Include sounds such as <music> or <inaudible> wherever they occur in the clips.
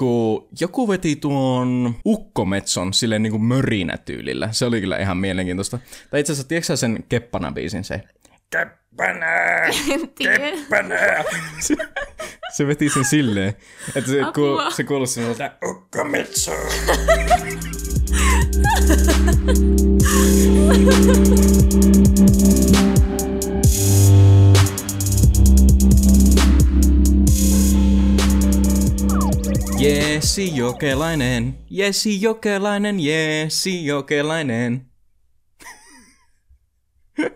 kun joku veti tuon ukkometson silleen niin kuin mörinätyylillä. Se oli kyllä ihan mielenkiintoista. Tai itse asiassa, tiedätkö sen Keppana-biisin se? Keppana! Keppana! se, se veti sen silleen, että se, kuul, se kuulosti semmoista ukkometso. <laughs> Jesi Jokelainen, Jesi Jokelainen, Jesi Jokelainen. <laughs>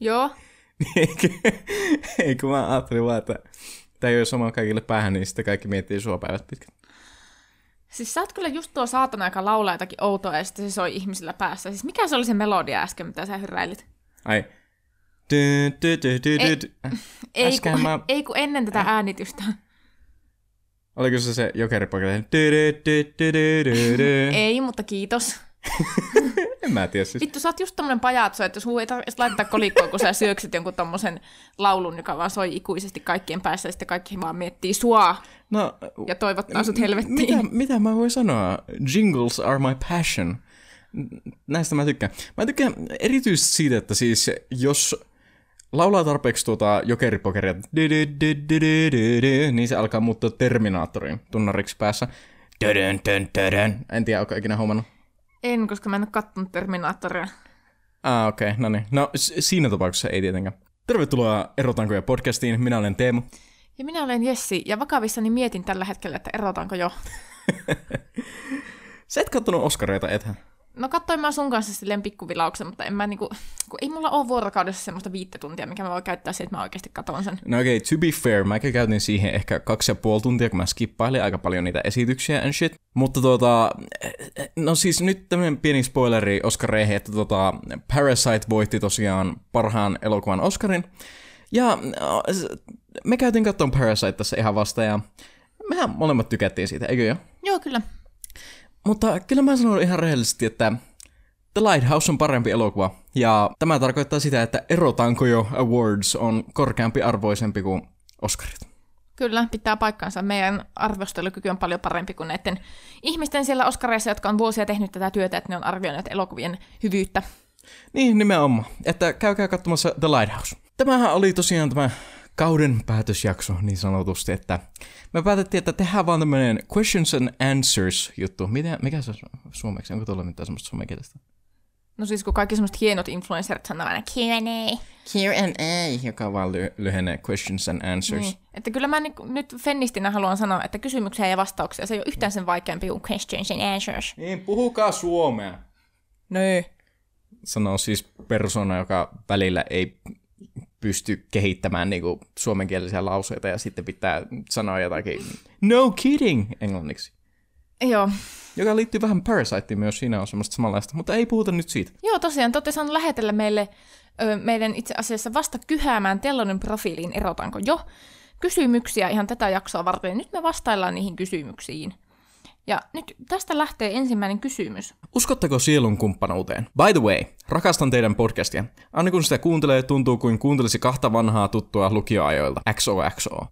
Joo. Eikö, eikö mä ajattelin vaan, että tämä ei ole sama kaikille päähän, niin sitten kaikki miettii sua päivät pitkät. Siis sä oot kyllä just tuo saatana, joka laulaa jotakin outoa ja sitten se soi ihmisillä päässä. Siis mikä se oli se melodia äsken, mitä sä hyräilit? Ai. Ei-. Ei, kun, mä- ei kun ennen tätä äänitystä. Oliko se se du. <laughs> Ei, mutta kiitos. <laughs> En mä tiedä siis. Vittu, sä oot just tommonen pajatso, että sun ei tarvitse laittaa kolikkoa, kun sä syöksyt jonkun tommosen laulun, joka vaan soi ikuisesti kaikkien päässä, ja sitten kaikki vaan miettii sua No, ja toivottaa sut helvettiin. mitä, mitä mä voin sanoa? Jingles are my passion. Näistä mä tykkään. Mä tykkään erityisesti siitä, että siis jos laulaa tarpeeksi tuota jokeripokeria, niin se alkaa muuttua Terminaattorin tunnariksi päässä. En tiedä, onko ikinä huomannut. En, koska mä en ole kattonut Terminaattoria. Ah, okei, okay, no niin. No, siinä tapauksessa ei tietenkään. Tervetuloa Erotankoja podcastiin. Minä olen Teemu. Ja minä olen Jessi, ja vakavissani mietin tällä hetkellä, että erotaanko jo. <laughs> Sä et kattonut Oscareita, ethän? No katsoin mä sun kanssa silleen pikkuvilauksen, mutta en mä niinku, kun ei mulla ole vuorokaudessa semmoista viittä tuntia, mikä mä voin käyttää siihen, että mä oikeasti katon sen. No okei, okay, to be fair, mä käytin siihen ehkä kaksi ja puoli tuntia, kun mä skippailin aika paljon niitä esityksiä and shit. Mutta tota, no siis nyt tämmönen pieni spoileri Oscareihin, että tota, Parasite voitti tosiaan parhaan elokuvan Oscarin. Ja s- me käytiin katsomaan Parasite tässä ihan vasta ja mehän molemmat tykättiin siitä, eikö jo? Joo, kyllä. Mutta kyllä mä sanon ihan rehellisesti, että The Lighthouse on parempi elokuva. Ja tämä tarkoittaa sitä, että Erotanko jo Awards on korkeampi arvoisempi kuin Oscarit. Kyllä, pitää paikkansa. Meidän arvostelukyky on paljon parempi kuin näiden ihmisten siellä Oskareissa, jotka on vuosia tehnyt tätä työtä, että ne on arvioineet elokuvien hyvyyttä. Niin, nimenomaan. Että käykää katsomassa The Lighthouse. Tämähän oli tosiaan tämä kauden päätösjakso niin sanotusti, että me päätettiin, että tehdään vaan tämmönen questions and answers juttu. Mitä, mikä se on su- suomeksi? Onko tuolla mitään semmoista suomenkielistä? No siis kun kaikki semmoiset hienot influencerit sanoo aina Q&A. Q&A, joka vaan ly- lyhenee questions and answers. Niin. Että kyllä mä niinku, nyt fenistinä haluan sanoa, että kysymyksiä ja vastauksia, se ei ole yhtään sen vaikeampi kuin questions and answers. Niin, puhukaa suomea. Nö. sanoo siis persona, joka välillä ei pysty kehittämään niinku suomenkielisiä lauseita ja sitten pitää sanoa jotakin no kidding englanniksi. Joo. Joka liittyy vähän Parasiteen myös, siinä on semmoista samanlaista, mutta ei puhuta nyt siitä. Joo, tosiaan, te olette saaneet lähetellä meille ö, meidän itse asiassa vasta kyhäämään Tellonin profiiliin, erotaanko jo, kysymyksiä ihan tätä jaksoa varten. Nyt me vastaillaan niihin kysymyksiin. Ja nyt tästä lähtee ensimmäinen kysymys. Uskotteko sielun kumppanuuteen? By the way, rakastan teidän podcastia. Aina kun sitä kuuntelee, tuntuu kuin kuuntelisi kahta vanhaa tuttua lukioajoilta. XOXO.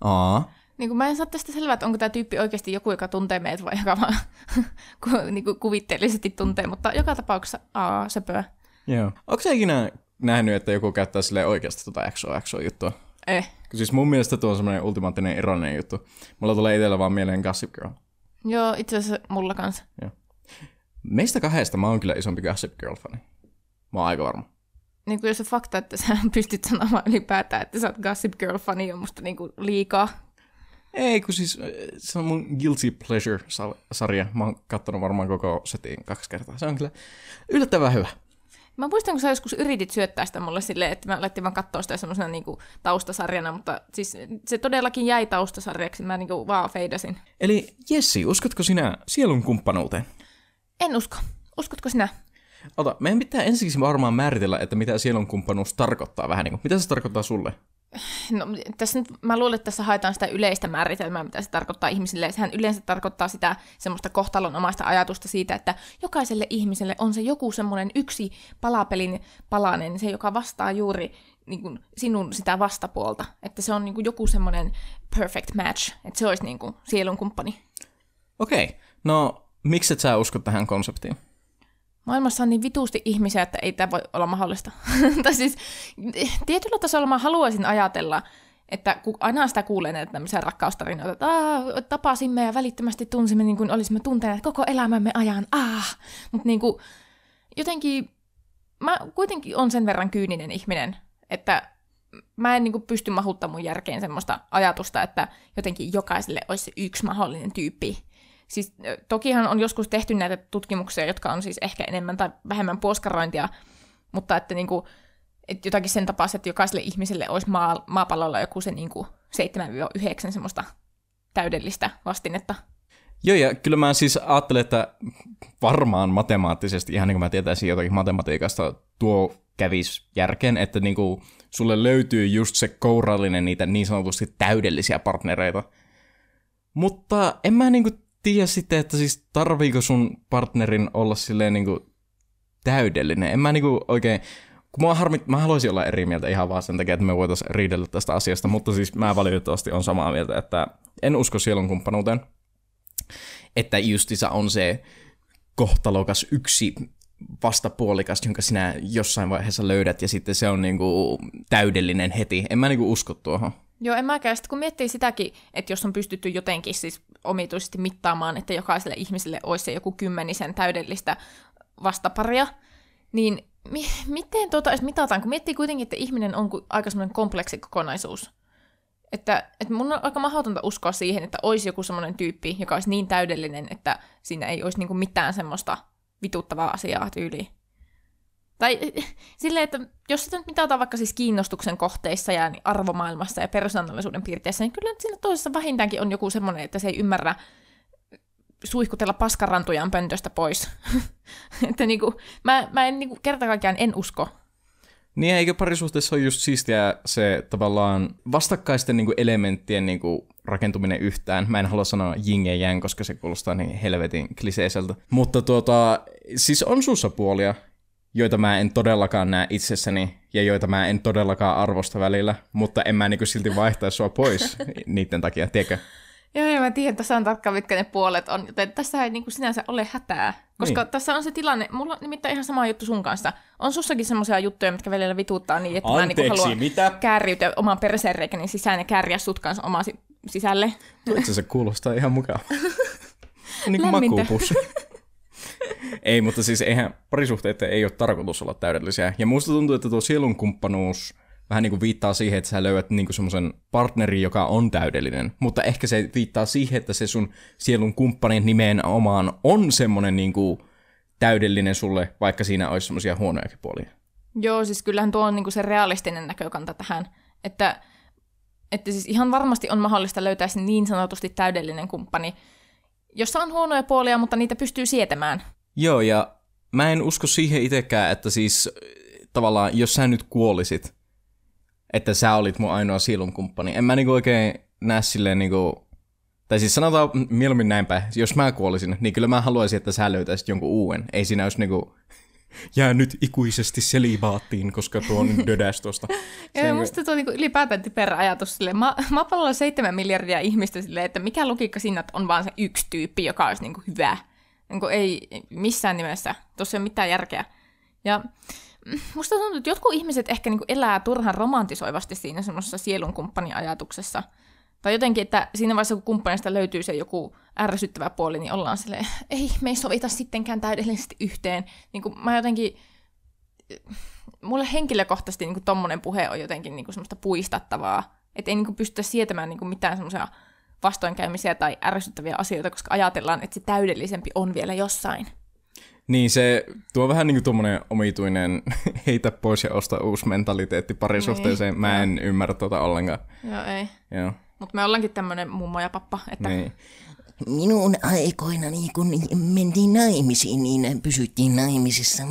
Aa. Niin kuin mä en saa tästä selvää, että onko tämä tyyppi oikeasti joku, joka tuntee meitä vai joka vaan <laughs> ku, niin kuin kuvitteellisesti tuntee, mutta joka tapauksessa aa, söpöä. Joo. Onko sä ikinä nähnyt, että joku käyttää sille oikeasti tota XOXO-juttua? Eh. Siis mun mielestä tuo on semmoinen ultimaattinen ironinen juttu. Mulla tulee itsellä vaan mieleen Gossip Girl. Joo, itse asiassa mulla kanssa. Meistä kahdesta mä oon kyllä isompi Gossip Girl-fani. Mä oon aika varma. Niin kuin jos se fakta, että sä <laughs> pystyt sanomaan ylipäätään, että sä oot Gossip Girl-fani, on musta niin kuin liikaa. Ei, kun siis se on mun Guilty Pleasure-sarja. Mä oon kattonut varmaan koko setin kaksi kertaa. Se on kyllä yllättävän hyvä. Mä muistan, kun sä joskus yritit syöttää sitä mulle silleen, että mä alettiin vaan katsoa sitä semmoisena niinku taustasarjana, mutta siis se todellakin jäi taustasarjaksi, mä niinku vaan feidasin. Eli Jessi, uskotko sinä sielun kumppanuuteen? En usko. Uskotko sinä? Ota, meidän pitää ensiksi varmaan määritellä, että mitä sielun kumppanuus tarkoittaa vähän niin kuin. Mitä se tarkoittaa sulle? No, tässä nyt, mä luulen, että tässä haetaan sitä yleistä määritelmää, mitä se tarkoittaa ihmisille. Sehän yleensä tarkoittaa sitä semmoista kohtalonomaista ajatusta siitä, että jokaiselle ihmiselle on se joku semmoinen yksi palapelin palanen, se joka vastaa juuri niin kuin sinun sitä vastapuolta. Että se on niin kuin joku semmoinen perfect match, että se olisi niin kuin sielun kumppani. Okei, okay. no miksi et sä usko tähän konseptiin? Maailmassa on niin vituusti ihmisiä, että ei tämä voi olla mahdollista. <laughs> tai siis tietyllä tasolla mä haluaisin ajatella, että kun aina sitä kuulee näitä tämmöisiä rakkaustarinoita, että Aa, tapasimme ja välittömästi tunsimme niin kuin olisimme tunteneet koko elämämme ajan, ah! Mutta niin kuin, jotenkin, mä kuitenkin on sen verran kyyninen ihminen, että mä en niin kuin pysty mahuttamaan mun järkeen semmoista ajatusta, että jotenkin jokaiselle olisi yksi mahdollinen tyyppi. Siis tokihan on joskus tehty näitä tutkimuksia, jotka on siis ehkä enemmän tai vähemmän puoskarointia, mutta että niin kuin, että jotakin sen tapaa, että jokaiselle ihmiselle olisi maa, maapallolla joku se niin kuin 7-9 semmoista täydellistä vastinetta. Joo, ja kyllä mä siis ajattelen, että varmaan matemaattisesti, ihan niin kuin mä tietäisin jotakin matematiikasta, tuo kävisi järkeen, että niin kuin sulle löytyy just se kourallinen niitä niin sanotusti täydellisiä partnereita. Mutta en mä niin kuin tiedä sitten, että siis tarviiko sun partnerin olla silleen niin kuin täydellinen. En mä niin kuin oikein kun mä, harmit, mä haluaisin olla eri mieltä ihan vaan sen takia, että me voitaisiin riidellä tästä asiasta, mutta siis mä valitettavasti on samaa mieltä, että en usko sielun kumppanuuteen. Että justissa on se kohtalokas yksi vastapuolikas, jonka sinä jossain vaiheessa löydät, ja sitten se on niinku täydellinen heti. En mä niinku usko tuohon. Joo, en mäkään. Sitten kun miettii sitäkin, että jos on pystytty jotenkin siis omituisesti mittaamaan, että jokaiselle ihmiselle olisi se joku kymmenisen täydellistä vastaparia, niin mi- miten tuota edes mitataan, kun miettii kuitenkin, että ihminen on aika semmoinen kompleksi kokonaisuus. Että, että mun on aika mahdotonta uskoa siihen, että olisi joku semmoinen tyyppi, joka olisi niin täydellinen, että siinä ei olisi niinku mitään semmoista vituttavaa asiaa tyyliin. Tai <laughs> silleen, että jos sitä nyt mitataan vaikka siis kiinnostuksen kohteissa ja niin arvomaailmassa ja persoonallisuuden piirteissä, niin kyllä siinä toisessa vähintäänkin on joku semmoinen, että se ei ymmärrä suihkutella paskarantujaan pöntöstä pois. <laughs> että niinku, mä, mä en niinku, kerta kaikkiaan en usko. Niin, eikö parisuhteessa ole just siistiä se tavallaan vastakkaisten niinku elementtien niinku rakentuminen yhtään. Mä en halua sanoa jing ja yang, koska se kuulostaa niin helvetin kliseiseltä. Mutta tuota, siis on sussa puolia, joita mä en todellakaan näe itsessäni ja joita mä en todellakaan arvosta välillä, mutta en mä niinku silti vaihtaisi sua pois <laughs> niiden takia, tiedätkö? Joo, ja mä tiedän tässä on tarkkaan, mitkä ne puolet on, joten tässä ei niin kuin sinänsä ole hätää. Koska niin. tässä on se tilanne, mulla on nimittäin ihan sama juttu sun kanssa. On sussakin semmoisia juttuja, mitkä välillä vituttaa niin, että Anteeksi, mä niin haluan mitä? kärriytyä oman perseenreikäni sisään ja kääriä sut kanssa oma sisälle. Itse se kuulostaa ihan mukava. <laughs> niin kuin makuupussi. <laughs> <laughs> ei, mutta siis eihän parisuhteet ei ole tarkoitus olla täydellisiä. Ja musta tuntuu, että tuo sielun kumppanuus vähän niin kuin viittaa siihen, että sä löydät niin kuin semmoisen partnerin, joka on täydellinen. Mutta ehkä se viittaa siihen, että se sun sielun kumppanin nimenomaan on semmoinen niin kuin täydellinen sulle, vaikka siinä olisi semmoisia huonojakin puolia. Joo, siis kyllähän tuo on niin kuin se realistinen näkökanta tähän, että, että siis ihan varmasti on mahdollista löytää se niin sanotusti täydellinen kumppani, jossa on huonoja puolia, mutta niitä pystyy sietämään. Joo, ja mä en usko siihen itsekään, että siis tavallaan, jos sä nyt kuolisit, että sä olit mun ainoa sielunkumppani. En mä niinku oikein näe silleen niinku... Tai siis sanotaan mieluummin näinpä, jos mä kuolisin, niin kyllä mä haluaisin, että sä löytäisit jonkun uuden. Ei siinä olisi niinku jää nyt ikuisesti selibaattiin, koska tuo on dödäs tuosta. <laughs> Joo, niinku- musta tuo niinku ylipäätään typerä ajatus. Silleen, ma- <laughs> maapallolla on seitsemän miljardia ihmistä silleen, että mikä logiikka siinä, että on vaan se yksi tyyppi, joka olisi niinku hyvä. Niinku ei missään nimessä. Tuossa ei ole mitään järkeä. Ja musta tuntuu, että jotkut ihmiset ehkä niinku elää turhan romantisoivasti siinä semmoisessa sielunkumppaniajatuksessa. Tai jotenkin, että siinä vaiheessa, kun kumppanista löytyy se joku ärsyttävä puoli, niin ollaan silleen, ei, me ei sovita sittenkään täydellisesti yhteen. Niin kuin mä jotenkin, mulle henkilökohtaisesti niin tommonen puhe on jotenkin niin kuin semmoista puistattavaa. Että ei niin kuin pystytä sietämään niin kuin mitään semmoisia vastoinkäymisiä tai ärsyttäviä asioita, koska ajatellaan, että se täydellisempi on vielä jossain. Niin se tuo vähän niin kuin tuommoinen omituinen <laughs> heitä pois ja osta uusi mentaliteetti parisuhteeseen. Niin, Mä en ymmärrä tuota ollenkaan. Joo, ei. Joo. Mutta me ollaankin tämmöinen mummo ja pappa. Että... Niin. Minun aikoina, niin kun mentiin naimisiin, niin pysyttiin naimisissa. <laughs>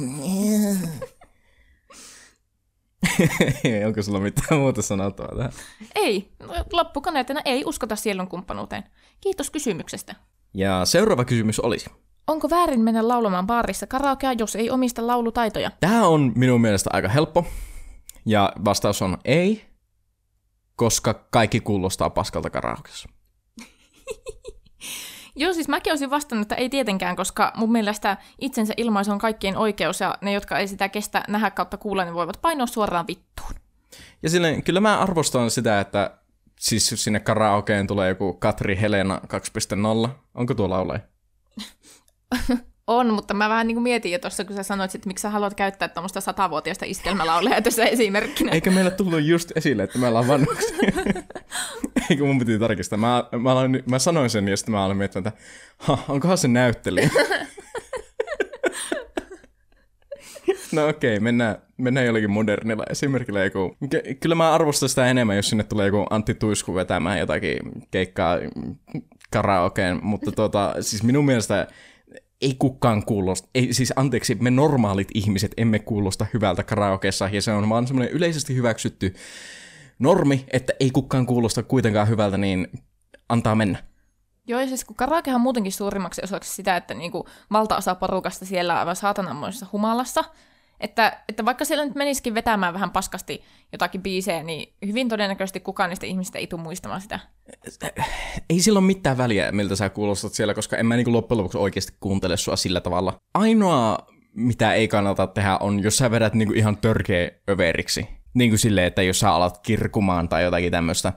Onko sulla mitään muuta sanottavaa tähän? Ei. Loppukaneettina ei uskota sielun kumppanuuteen. Kiitos kysymyksestä. Ja seuraava kysymys olisi. Onko väärin mennä laulamaan baarissa karaokea, jos ei omista laulutaitoja? Tämä on minun mielestä aika helppo. Ja vastaus on ei, koska kaikki kuulostaa paskalta karaokeassa. <laughs> Joo, siis mäkin olisin vastannut, että ei tietenkään, koska mun mielestä itsensä ilmaisu on kaikkien oikeus, ja ne, jotka ei sitä kestä nähdä kautta kuulla, niin voivat painoa suoraan vittuun. Ja silleen, kyllä mä arvostan sitä, että siis sinne karaokeen tulee joku Katri Helena 2.0. Onko tuo laulaja? <laughs> On, mutta mä vähän niin kuin mietin jo tuossa, kun sä sanoit, että miksi sä haluat käyttää tuommoista satavuotiaista iskelmälaulajaa tässä <laughs> esimerkkinä. Eikö meillä tullut just esille, että me ollaan vanhuksia? <laughs> Eikö mun piti tarkistaa? Mä, mä, aloin, mä sanoin sen ja sitten mä aloin miettiä, että ha, onkohan se näyttelijä? <laughs> No okei, okay, mennään, mennään jollakin modernilla esimerkillä. Joku. Kyllä mä arvostan sitä enemmän, jos sinne tulee joku Antti Tuisku vetämään jotakin keikkaa karaokeen, mutta tuota, siis minun mielestä ei kukaan kuulosta, ei, siis anteeksi, me normaalit ihmiset emme kuulosta hyvältä karaokeessa, ja se on vaan semmoinen yleisesti hyväksytty normi, että ei kukaan kuulosta kuitenkaan hyvältä, niin antaa mennä. Joo, ja siis kun karaokehan muutenkin suurimmaksi osaksi sitä, että niinku valtaosa porukasta siellä on aivan saatanammoisessa humalassa, että, että vaikka siellä nyt menisikin vetämään vähän paskasti jotakin biisejä, niin hyvin todennäköisesti kukaan niistä ihmistä ei tule muistamaan sitä. Ei sillä ole mitään väliä, miltä sä kuulostat siellä, koska en mä niin loppujen lopuksi oikeasti kuuntele sua sillä tavalla. Ainoa, mitä ei kannata tehdä, on jos sä vedät niin ihan törkeä överiksi. Niin kuin silleen, että jos sä alat kirkumaan tai jotakin tämmöistä.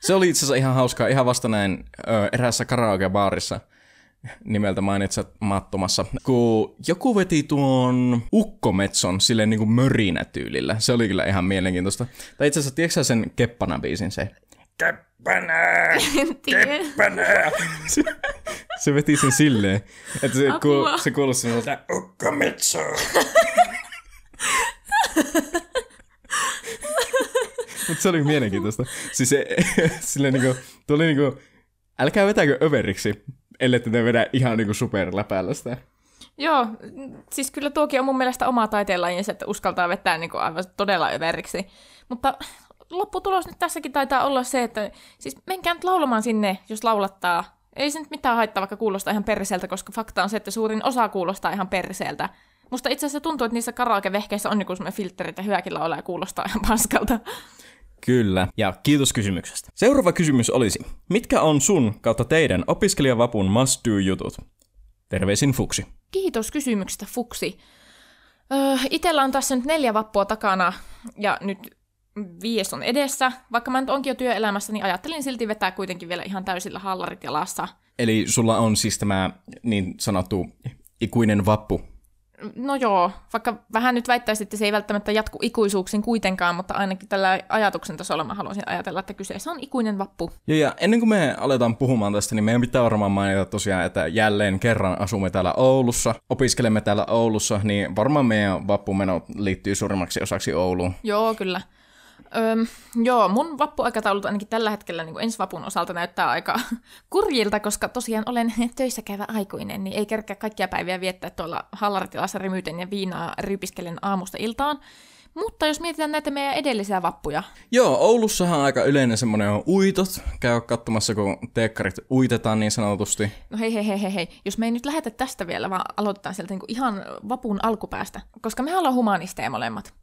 Se oli itse asiassa ihan hauskaa. Ihan vasta näin ö, eräässä karaoke-baarissa – nimeltä mainitset mattomassa, kun joku veti tuon ukkometson sille niin kuin mörinätyylillä. Se oli kyllä ihan mielenkiintoista. Tai itse asiassa, tiedätkö sen Keppana-biisin se? Keppana! Keppana! se, se veti sen silleen, että se, kuul, se kuulosti semmoista ukkometso. Mutta se oli mielenkiintoista. Siis se, <laughs> silleen niinku, tuli niinku, älkää vetäkö överiksi, ellei te vedä ihan niinku superläpäällä sitä. Joo, siis kyllä tuokin on mun mielestä oma taiteenlajinsa, että uskaltaa vetää niinku aivan todella överiksi. Mutta lopputulos nyt tässäkin taitaa olla se, että siis menkää nyt laulamaan sinne, jos laulattaa. Ei se nyt mitään haittaa, vaikka kuulostaa ihan perseeltä, koska fakta on se, että suurin osa kuulostaa ihan perseeltä. Musta itse asiassa tuntuu, että niissä karaoke-vehkeissä on joku semmoinen filtteri, että hyväkin laulaa ja kuulostaa ihan paskalta. Kyllä, ja kiitos kysymyksestä. Seuraava kysymys olisi, mitkä on sun kautta teidän opiskelijavapun must do jutut? Terveisin Fuksi. Kiitos kysymyksestä Fuksi. Öö, itellä on tässä nyt neljä vappua takana ja nyt viisi on edessä. Vaikka mä nyt onkin jo työelämässä, niin ajattelin silti vetää kuitenkin vielä ihan täysillä hallarit jalassa. Eli sulla on siis tämä niin sanottu ikuinen vappu No joo, vaikka vähän nyt väittäisin, että se ei välttämättä jatku ikuisuuksin kuitenkaan, mutta ainakin tällä ajatuksen tasolla mä haluaisin ajatella, että kyseessä on ikuinen vappu. Ja, ja ennen kuin me aletaan puhumaan tästä, niin meidän pitää varmaan mainita tosiaan, että jälleen kerran asumme täällä Oulussa, opiskelemme täällä Oulussa, niin varmaan meidän vappumeno liittyy suurimmaksi osaksi Ouluun. Joo, kyllä. Öm, joo, mun vappuaikataulut ainakin tällä hetkellä niin ensi vapun osalta näyttää aika <laughs> kurjilta, koska tosiaan olen töissä käyvä aikuinen, niin ei kerkeä kaikkia päiviä viettää tuolla hallaritilassa rymyyten ja viinaa rypiskelen aamusta iltaan. Mutta jos mietitään näitä meidän edellisiä vappuja. Joo, Oulussahan aika yleinen semmoinen on uitot. Käy katsomassa, kun teekkarit uitetaan niin sanotusti. No hei, hei, hei, hei, hei. Jos me ei nyt lähetä tästä vielä, vaan aloitetaan sieltä niin ihan vapun alkupäästä. Koska me ollaan humanisteja molemmat.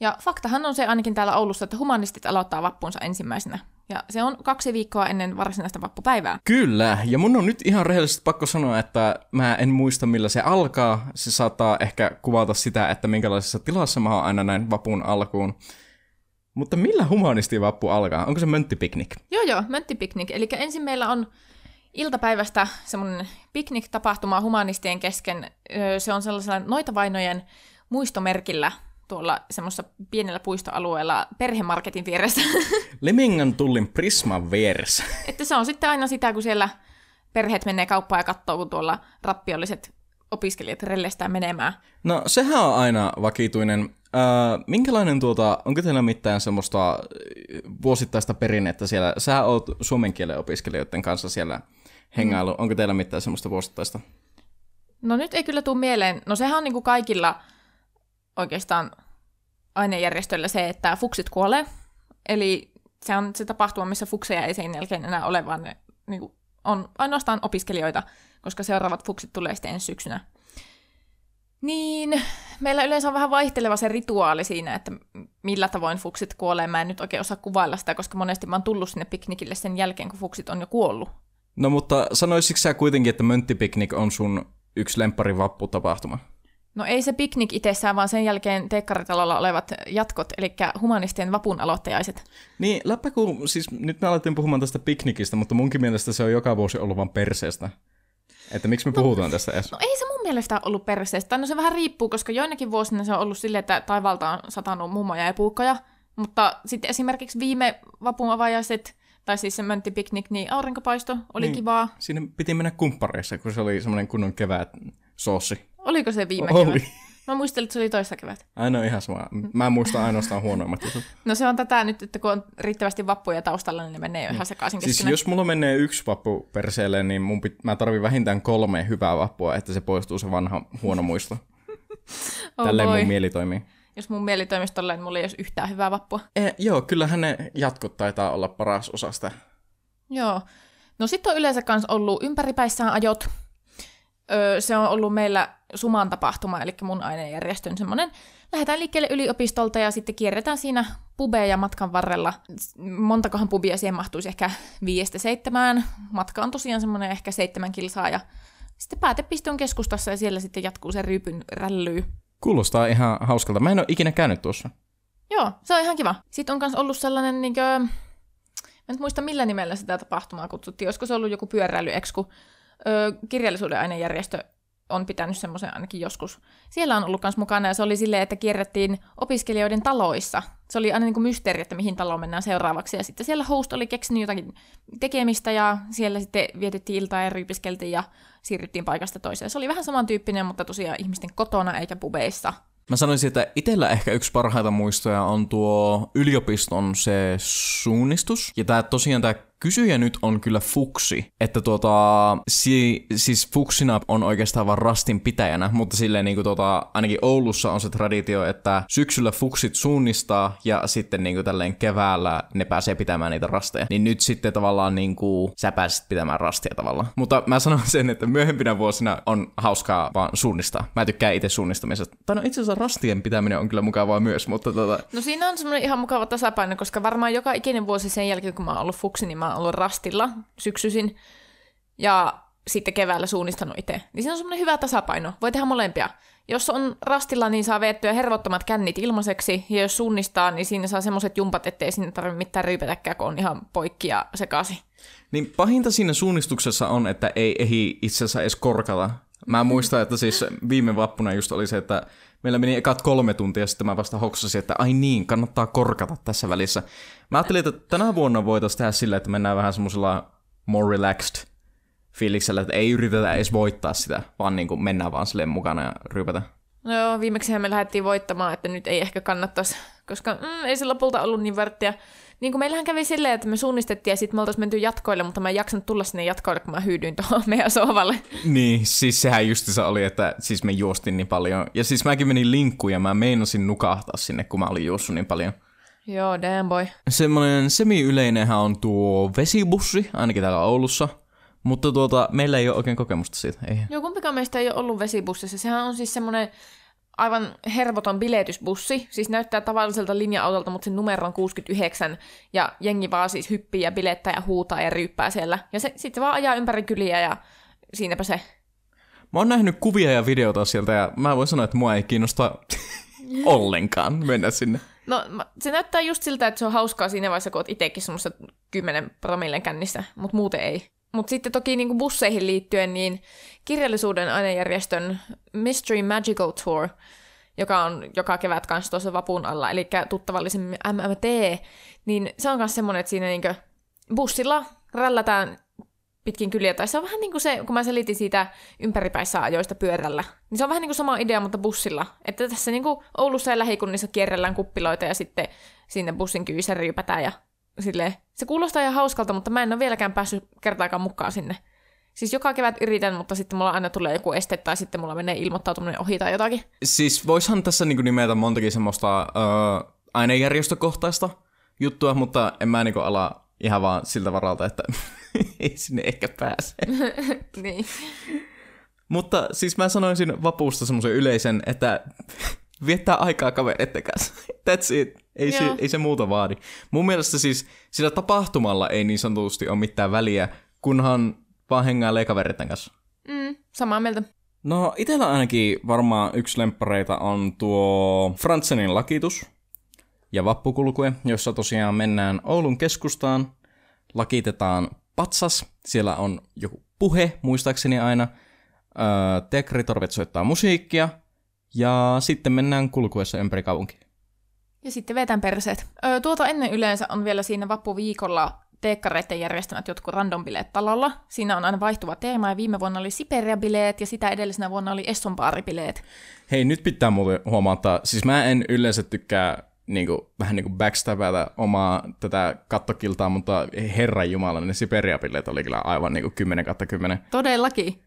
Ja faktahan on se ainakin täällä Oulussa, että humanistit aloittaa vappunsa ensimmäisenä. Ja se on kaksi viikkoa ennen varsinaista vappupäivää. Kyllä, ja mun on nyt ihan rehellisesti pakko sanoa, että mä en muista millä se alkaa. Se saattaa ehkä kuvata sitä, että minkälaisessa tilassa mä oon aina näin vapun alkuun. Mutta millä vappu alkaa? Onko se mönttipiknik? Joo joo, mönttipiknik. Eli ensin meillä on iltapäivästä semmoinen piknik-tapahtuma humanistien kesken. Se on sellaisella noitavainojen muistomerkillä tuolla semmoisessa pienellä puistoalueella perhemarketin vieressä. <laughs> Limingan tullin Prisman vieressä. Että se on sitten aina sitä, kun siellä perheet menee kauppaan ja katsoo, kun tuolla rappiolliset opiskelijat rellestään menemään. No sehän on aina vakituinen. Äh, minkälainen tuota, onko teillä mitään semmoista vuosittaista perinnettä siellä? Sä oot suomen kielen opiskelijoiden kanssa siellä hengailu. Mm. Onko teillä mitään semmoista vuosittaista? No nyt ei kyllä tule mieleen. No sehän on niin kuin kaikilla oikeastaan ainejärjestöllä se, että fuksit kuolee. Eli se on se tapahtuma, missä fukseja ei sen jälkeen enää ole, vaan ne niin kuin, on ainoastaan opiskelijoita, koska seuraavat fuksit tulee sitten ensi syksynä. Niin, meillä yleensä on vähän vaihteleva se rituaali siinä, että millä tavoin fuksit kuolee. Mä en nyt oikein osaa kuvailla sitä, koska monesti mä oon tullut sinne piknikille sen jälkeen, kun fuksit on jo kuollut. No mutta sanoisitko sä kuitenkin, että Mönttipiknik on sun yksi lemppari vapputapahtuma? No ei se piknik itsessään, vaan sen jälkeen teekkaritalolla olevat jatkot, eli humanistien vapun aloittajaiset. Niin, läppä kun, siis nyt me alettiin puhumaan tästä piknikistä, mutta munkin mielestä se on joka vuosi ollut vaan perseestä. Että miksi me puhutaan tästä edes? No ei se mun mielestä ollut perseestä. No se vähän riippuu, koska joinakin vuosina se on ollut silleen, että taivalta on satanut mummoja ja puukkoja. Mutta sitten esimerkiksi viime vapun avajaiset, tai siis se mönttipiknik, niin aurinkopaisto oli Niin. kivaa. Siinä piti mennä kumppareissa, kun se oli semmoinen kunnon kevät soossi. Oliko se viime Oli. kevät? Mä muistelin, että se oli toissa kevät. Ainoa ihan sama. Mä muistan ainoastaan huonoimmat jutut. No se on tätä nyt, että kun on riittävästi vappuja taustalla, niin ne menee jo ihan sekaisin Siis keskenään. jos mulla menee yksi vappu perseelle, niin mun pit- mä tarvin vähintään kolme hyvää vappua, että se poistuu se vanha huono muisto. <laughs> Oh Tälleen voi. mun mieli toimii. Jos mun mieli toimisi tolleen, niin mulla ei olisi yhtään hyvää vappua. E, joo, kyllähän ne jatkot taitaa olla paras osa sitä. Joo. No sitten on yleensä kans ollut ympäripäissään ajot. Öö, se on ollut meillä Suman tapahtuma, eli mun ainejärjestön semmoinen. Lähdetään liikkeelle yliopistolta ja sitten kierretään siinä pubeja matkan varrella. Montakohan pubia siihen mahtuisi ehkä viiestä seitsemään. Matka on tosiaan semmoinen ehkä seitsemän kilsaa ja sitten päätepiste on keskustassa ja siellä sitten jatkuu se ryypyn rällyy. Kuulostaa ihan hauskalta. Mä en ole ikinä käynyt tuossa. Joo, se on ihan kiva. Sitten on myös ollut sellainen, niin kuin, mä en muista millä nimellä sitä tapahtumaa kutsuttiin, olisiko se ollut joku pyöräilyeksku. Öö, kirjallisuuden ainejärjestö on pitänyt semmoisen ainakin joskus. Siellä on ollut myös mukana ja se oli silleen, että kierrettiin opiskelijoiden taloissa. Se oli aina niin kuin mysteeri, että mihin taloon mennään seuraavaksi. Ja sitten siellä host oli keksinyt jotakin tekemistä ja siellä sitten vietettiin iltaa ja ryypiskeltiin ja siirryttiin paikasta toiseen. Se oli vähän samantyyppinen, mutta tosiaan ihmisten kotona eikä pubeissa. Mä sanoisin, että itsellä ehkä yksi parhaita muistoja on tuo yliopiston se suunnistus. Ja tää tosiaan tää kysyjä nyt on kyllä fuksi. Että tuota, si, siis fuksina on oikeastaan vaan rastin pitäjänä, mutta silleen niinku tota, ainakin Oulussa on se traditio, että syksyllä fuksit suunnistaa ja sitten niinku tälleen keväällä ne pääsee pitämään niitä rasteja. Niin nyt sitten tavallaan niinku sä pääsit pitämään rastia tavallaan. Mutta mä sanon sen, että myöhempinä vuosina on hauskaa vaan suunnistaa. Mä tykkään itse suunnistamisesta. Tai no itse asiassa rastien pitäminen on kyllä mukavaa myös, mutta tota, No siinä on semmoinen ihan mukava tasapaino, koska varmaan joka ikinen vuosi sen jälkeen, kun mä oon ollut fuksi, niin mä oon ollut rastilla syksyisin ja sitten keväällä suunnistanut itse. Niin siinä on semmoinen hyvä tasapaino. Voi tehdä molempia. Jos on rastilla, niin saa veettyä hervottomat kännit ilmaiseksi, ja jos suunnistaa, niin siinä saa semmoiset jumpat, ettei sinne tarvitse mitään ryypätäkään, kun on ihan poikki ja sekaisin. Niin pahinta siinä suunnistuksessa on, että ei ehi itse asiassa edes korkata. Mä muistan, että siis viime vappuna just oli se, että meillä meni ekat kolme tuntia, sitten mä vasta hoksasin, että ai niin, kannattaa korkata tässä välissä. Mä ajattelin, että tänä vuonna voitaisiin tehdä sillä, että mennään vähän semmoisella more relaxed fiiliksellä, että ei yritetä edes voittaa sitä, vaan niin kuin mennään vaan silleen mukana ja ryypätä. No joo, viimeksi me lähdettiin voittamaan, että nyt ei ehkä kannattaisi, koska mm, ei se lopulta ollut niin vörttiä. Niin kuin meillähän kävi silleen, että me suunnistettiin ja sitten me oltaisiin menty jatkoille, mutta mä en jaksanut tulla sinne jatkoille, kun mä hyydyin tuohon <laughs> meidän sohvalle. Niin, siis sehän justiinsa oli, että siis me juostin niin paljon. Ja siis mäkin menin linkkuun ja mä meinasin nukahtaa sinne, kun mä olin juossut niin paljon. Joo, damn boy. Semmoinen semi-yleinenhän on tuo vesibussi, ainakin täällä Oulussa. Mutta tuota, meillä ei ole oikein kokemusta siitä. Ei. Joo, kumpikaan meistä ei ole ollut vesibussissa. Sehän on siis semmoinen aivan hervoton biletysbussi. Siis näyttää tavalliselta linja-autolta, mutta sen numero on 69. Ja jengi vaan siis hyppii ja bilettää ja huutaa ja ryyppää siellä. Ja se sitten vaan ajaa ympäri kyliä ja siinäpä se. Mä oon nähnyt kuvia ja videota sieltä ja mä voin sanoa, että mua ei kiinnosta <laughs> ollenkaan mennä sinne. No se näyttää just siltä, että se on hauskaa siinä vaiheessa, kun oot itsekin semmoista 10 promillen kännissä, mutta muuten ei. Mutta sitten toki niin busseihin liittyen, niin kirjallisuuden ainejärjestön Mystery Magical Tour, joka on joka kevät kanssa tuossa vapun alla, eli tuttavallisemmin MMT, niin se on myös semmoinen, että siinä niin bussilla rällätään pitkin kyliä. Tai se on vähän niin kuin se, kun mä selitin siitä ympäripäissä ajoista pyörällä, niin se on vähän niin kuin sama idea, mutta bussilla. Että tässä niin kuin Oulussa ja lähikunnissa kierrellään kuppiloita ja sitten sinne bussin kyyssä ryypätään ja silleen. Se kuulostaa ihan hauskalta, mutta mä en ole vieläkään päässyt kertaakaan mukaan sinne. Siis joka kevät yritän, mutta sitten mulla aina tulee joku este tai sitten mulla menee ilmoittautuminen ohi tai jotakin. Siis voishan tässä niinku nimetä montakin semmoista äh, ainejärjestökohtaista juttua, mutta en mä niinku ala ihan vaan siltä varalta, että <laughs> ei sinne ehkä pääse. <laughs> niin. Mutta siis mä sanoisin vapuusta semmoisen yleisen, että viettää aikaa kavereiden kanssa. <laughs> That's it. Ei se, ei se muuta vaadi. Mun mielestä siis sillä tapahtumalla ei niin sanotusti ole mitään väliä, kunhan vaan hengailee kavereiden kanssa. Mm, samaa mieltä. No, itellä ainakin varmaan yksi lemppareita on tuo Frantsenin lakitus ja vappukulkue, jossa tosiaan mennään Oulun keskustaan, lakitetaan patsas, siellä on joku puhe, muistaakseni aina, öö, tekritorvet soittaa musiikkia, ja sitten mennään kulkuessa ympäri kaupunki. Ja sitten vetän perseet. Öö, tuota ennen yleensä on vielä siinä vappuviikolla teekkareiden järjestämät jotkut random-bileet talolla. Siinä on aina vaihtuva teema, ja viime vuonna oli Siperia-bileet, ja sitä edellisenä vuonna oli Essonbaari-bileet. Hei, nyt pitää muuten huomauttaa, siis mä en yleensä tykkää niin kuin, vähän niin kuin backstabata omaa tätä kattokiltaa, mutta herran jumala, ne Siperia-bileet oli kyllä aivan niin kuin 10 kautta 10. Todellakin.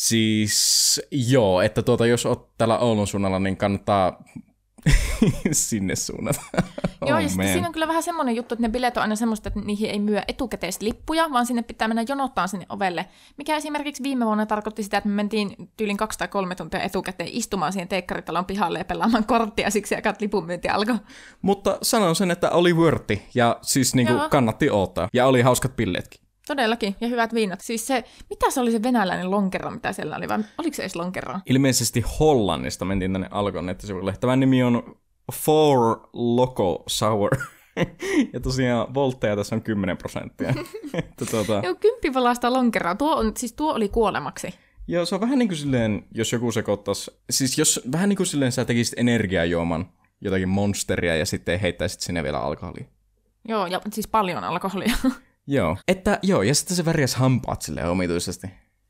Siis joo, että tuota, jos oot täällä Oulun suunnalla, niin kannattaa <laughs> sinne suunnata. <laughs> Joo, Oh, ja sitten siinä on kyllä vähän semmoinen juttu, että ne bileet on aina semmoista, että niihin ei myö etukäteislippuja, vaan sinne pitää mennä jonottaa sinne ovelle. Mikä esimerkiksi viime vuonna tarkoitti sitä, että me mentiin tyylin kaksi tai kolme tuntia etukäteen istumaan siihen teekkaritalon pihalle ja pelaamaan korttia, siksi aikaa että lipunmyynti alkoi. Mutta sanon sen, että oli worthi ja siis niinku Joo. kannatti odottaa. Ja oli hauskat pilleetkin. Todellakin, ja hyvät viinat. Siis se, mitä se oli se venäläinen lonkero, mitä siellä oli, vai oliko se edes lonkeroa? Ilmeisesti Hollannista mentiin tänne Alkon nettisivuille. Tämän nimi on Four Loco Sour. <laughs> ja tosiaan voltteja tässä on 10 prosenttia. <laughs> <laughs> että tuota, Joo, kymppivalasta lonkeroa. Tuo, on, siis tuo oli kuolemaksi. joo, se on vähän niin kuin silleen, jos joku sekoittaisi, siis jos vähän niin kuin silleen sä tekisit energiajuoman jotakin monsteria ja sitten heittäisit sinne vielä alkoholia. Joo, ja siis paljon alkoholia. Joo. Että joo, ja sitten se värjäs hampaat silleen omituisesti.